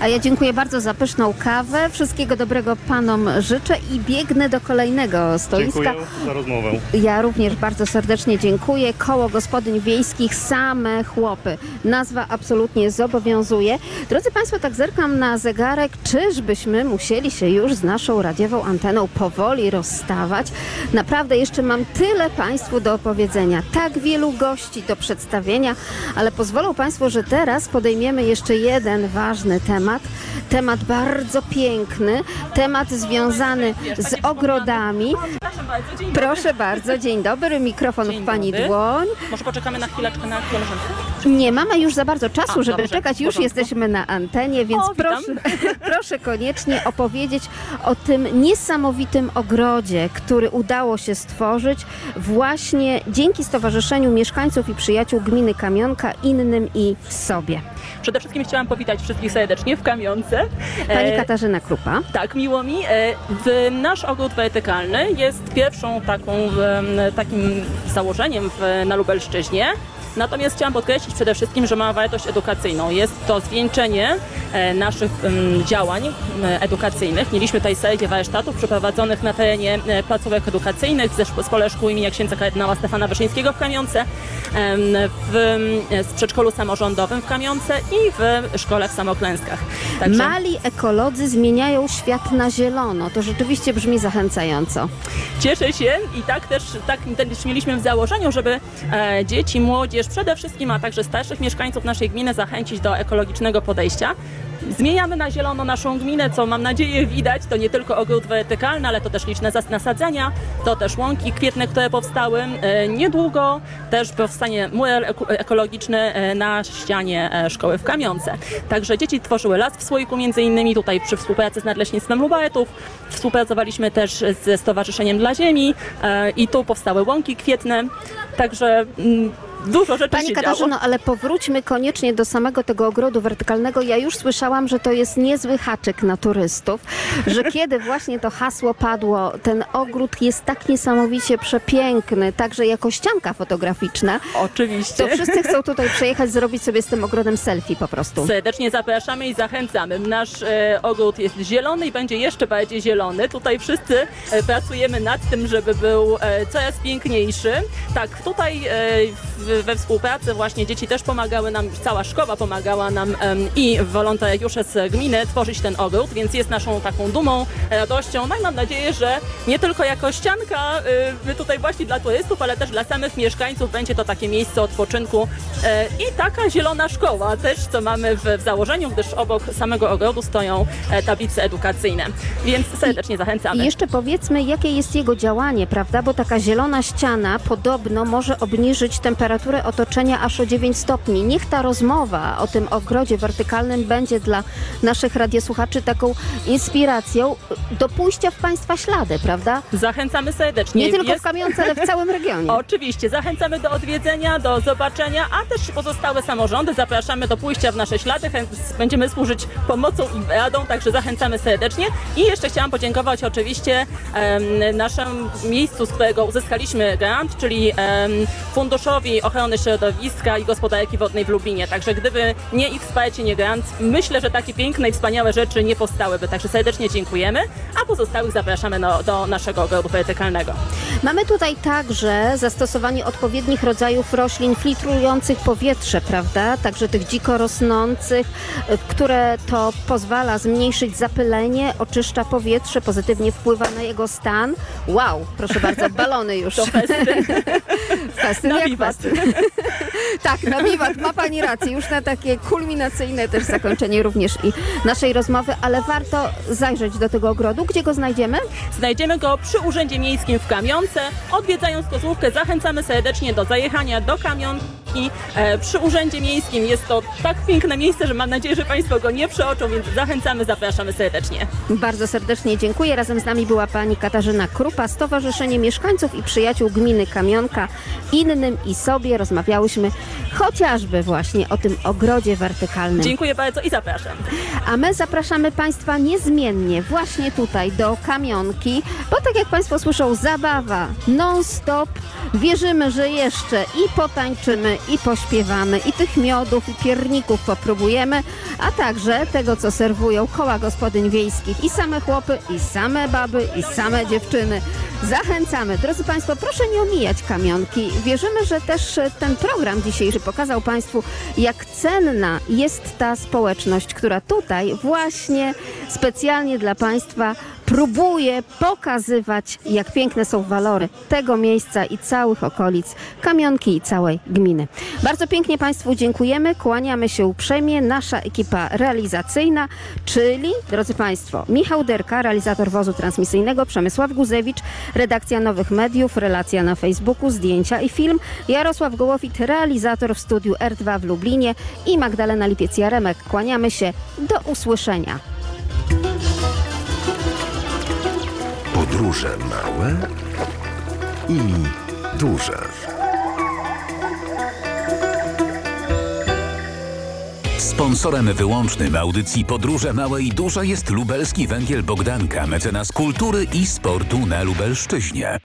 Speaker 3: A ja dziękuję bardzo za pyszną kawę. Wszystkiego dobrego Panom życzę i biegnę do kolejnego stoiska.
Speaker 14: Dziękuję za rozmowę.
Speaker 3: Ja również bardzo serdecznie dziękuję. Koło Gospodyń Wiejskich Same Chłopy. Nazwa absolutnie zobowiązuje. Drodzy Państwo, tak zerkam na zegarek. Czyżbyśmy musieli się już z naszą radiową anteną powoli rozstawać? Naprawdę jeszcze mam tyle Państwu do opowiedzenia. Tak wielu gości do przedstawienia, ale pozwolą Państwo, że teraz podejmiemy jeszcze jeden ważny temat. Temat bardzo piękny, temat związany z ogrodami. Proszę bardzo, dzień dobry, mikrofon w Pani dłoń.
Speaker 15: Może poczekamy na chwileczkę na koleżankę?
Speaker 3: Nie mamy już za bardzo czasu,
Speaker 15: A,
Speaker 3: żeby
Speaker 15: dobrze,
Speaker 3: czekać. Już jesteśmy na antenie, więc
Speaker 15: O,
Speaker 3: proszę, proszę koniecznie opowiedzieć o tym niesamowitym ogrodzie, który udało się stworzyć właśnie dzięki Stowarzyszeniu Mieszkańców i Przyjaciół Gminy Kamionka innym i sobie.
Speaker 15: Przede wszystkim chciałam powitać wszystkich serdecznie w Kamionce.
Speaker 3: Pani
Speaker 15: E,
Speaker 3: Katarzyna Krupa.
Speaker 15: Tak, miło mi. E, W, nasz ogród wertykalny jest pierwszą taką, takim założeniem w, na Lubelszczyźnie. Natomiast chciałam podkreślić przede wszystkim, że ma wartość edukacyjną. Jest to zwieńczenie e, naszych em, działań em, edukacyjnych. Mieliśmy tutaj serię warsztatów przeprowadzonych na terenie e, placówek edukacyjnych ze szko- Zespole Szkół imienia księdza kardynała Stefana Wyszyńskiego w Kamionce, w w przedszkolu samorządowym w Kamionce i w szkole w Samoklęskach. Także-
Speaker 3: Mali ekolodzy zmieniają świat na zielono. To rzeczywiście brzmi zachęcająco.
Speaker 15: Cieszę się i tak też, tak też mieliśmy w założeniu, żeby e, dzieci, młodzież, przede wszystkim, a także starszych mieszkańców naszej gminy zachęcić do ekologicznego podejścia. Zmieniamy na zielono naszą gminę, co mam nadzieję widać. To nie tylko ogród wertykalny, ale to też liczne nasadzenia, to też łąki kwietne, które powstały. E, niedługo też powstanie mural eko- ekologiczny e, na ścianie e, szkoły w Kamionce. Także dzieci tworzyły las w słoiku między innymi tutaj przy współpracy z Nadleśnictwem Lubartów. Współpracowaliśmy też ze Stowarzyszeniem dla Ziemi i tu powstały łąki kwietne. Także mm, dużo rzeczy
Speaker 3: Pani
Speaker 15: się
Speaker 3: Katarzyno,
Speaker 15: działo.
Speaker 3: ale powróćmy koniecznie do samego tego ogrodu wertykalnego. Ja już słyszałam, że to jest niezły haczyk na turystów, że kiedy właśnie to hasło padło, ten ogród jest tak niesamowicie przepiękny, także jako ścianka fotograficzna.
Speaker 15: Oczywiście.
Speaker 3: To wszyscy chcą tutaj przyjechać, zrobić sobie z tym ogrodem selfie po prostu.
Speaker 15: Serdecznie zapraszamy i zachęcamy. Nasz e, ogród jest zielony i będzie jeszcze bardziej zielony. Tutaj wszyscy e, pracujemy nad tym, żeby był e, coraz piękniejszy. Tak, tutaj e, w, we współpracy właśnie dzieci też pomagały nam, cała szkoła pomagała nam i wolontariusze z gminy tworzyć ten ogród, więc jest naszą taką dumą, radością. No i mam nadzieję, że nie tylko jako ścianka y, tutaj właśnie dla turystów, ale też dla samych mieszkańców będzie to takie miejsce odpoczynku e, i taka zielona szkoła też, co mamy w, w założeniu, gdyż obok samego ogrodu stoją e, tablice edukacyjne. Więc serdecznie
Speaker 3: I
Speaker 15: zachęcamy.
Speaker 3: jeszcze powiedzmy, jakie jest jego działanie, prawda? Bo taka zielona ściana podobno może obniżyć temperaturę otoczenia aż o 9 stopni. Niech ta rozmowa o tym ogrodzie wertykalnym będzie dla naszych radiosłuchaczy taką inspiracją do pójścia w Państwa ślady, prawda?
Speaker 15: Zachęcamy serdecznie.
Speaker 3: Nie tylko
Speaker 15: Jest-
Speaker 3: w Kamionce, ale w całym regionie.
Speaker 15: Oczywiście, zachęcamy do odwiedzenia, do zobaczenia, a też pozostałe samorządy zapraszamy do pójścia w nasze ślady. Będziemy służyć pomocą i radą, także zachęcamy serdecznie. I jeszcze chciałam podziękować oczywiście em, naszemu miejscu, z którego uzyskaliśmy grant, czyli em, Funduszowi Ochrony Środowiska i Gospodarki Wodnej w Lublinie. Także gdyby nie ich wsparcie, nie grant, myślę, że takie piękne i wspaniałe rzeczy nie powstałyby. Także serdecznie dziękujemy, a pozostałych zapraszamy do, do naszego ogrodu wertykalnego.
Speaker 3: Mamy tutaj także zastosowanie odpowiednich rodzajów roślin filtrujących powietrze, prawda? Także tych dziko rosnących, y, które to pozwala zmniejszyć zapylenie, oczyszcza powietrze, pozytywnie wpływa na jego stan. Wow, proszę bardzo, balony już.
Speaker 15: To festyn.
Speaker 3: Festyn jak festyn. tak, na wiwat, ma Pani rację. Już na takie kulminacyjne też zakończenie również i naszej rozmowy, ale warto zajrzeć do tego ogrodu. Gdzie go znajdziemy?
Speaker 15: Znajdziemy go przy Urzędzie Miejskim w Kamionce. Odwiedzając Kozłówkę zachęcamy serdecznie do zajechania do Kamionki. E, przy Urzędzie Miejskim jest to tak piękne miejsce, że mam nadzieję, że Państwo go nie przeoczą, więc zachęcamy, zapraszamy serdecznie.
Speaker 3: Bardzo serdecznie dziękuję. Razem z nami była pani Katarzyna Krupa, Stowarzyszenie Mieszkańców i Przyjaciół Gminy Kamionka. Innym i sobie rozmawiałyśmy chociażby właśnie o tym ogrodzie wertykalnym.
Speaker 15: Dziękuję bardzo i zapraszam.
Speaker 3: A my zapraszamy Państwa niezmiennie właśnie tutaj do Kamionki, bo tak jak Państwo słyszą, zabawa non-stop. Wierzymy, że jeszcze i potańczymy, i pośpiewamy, i tych miodów, i pierników popróbujemy, a także tego, co serwują koła gospodyń wiejskich. I same chłopy, i same baby, i same dziewczyny. Zachęcamy. Drodzy Państwo, proszę nie omijać Kamionki. Wierzymy, że też e, ten program dzisiejszy pokazał Państwu, jak cenna jest ta społeczność, która tutaj właśnie specjalnie dla Państwa próbuje pokazywać, jak piękne są walory tego miejsca i całych okolic Kamionki i całej gminy. Bardzo pięknie Państwu dziękujemy, kłaniamy się uprzejmie. Nasza ekipa realizacyjna, czyli, drodzy Państwo, Michał Derka, realizator wozu transmisyjnego, Przemysław Guzewicz, redakcja Nowych Mediów, relacja na Facebooku, zdjęcia i film, Jarosław Gołowit, realizator w studiu R2 w Lublinie i Magdalena Lipiec-Jaremek. Kłaniamy się, do usłyszenia.
Speaker 2: Podróże małe i duże.
Speaker 1: Sponsorem wyłącznym audycji Podróże Małe i Duże jest lubelski węgiel Bogdanka, mecenas kultury i sportu na Lubelszczyźnie.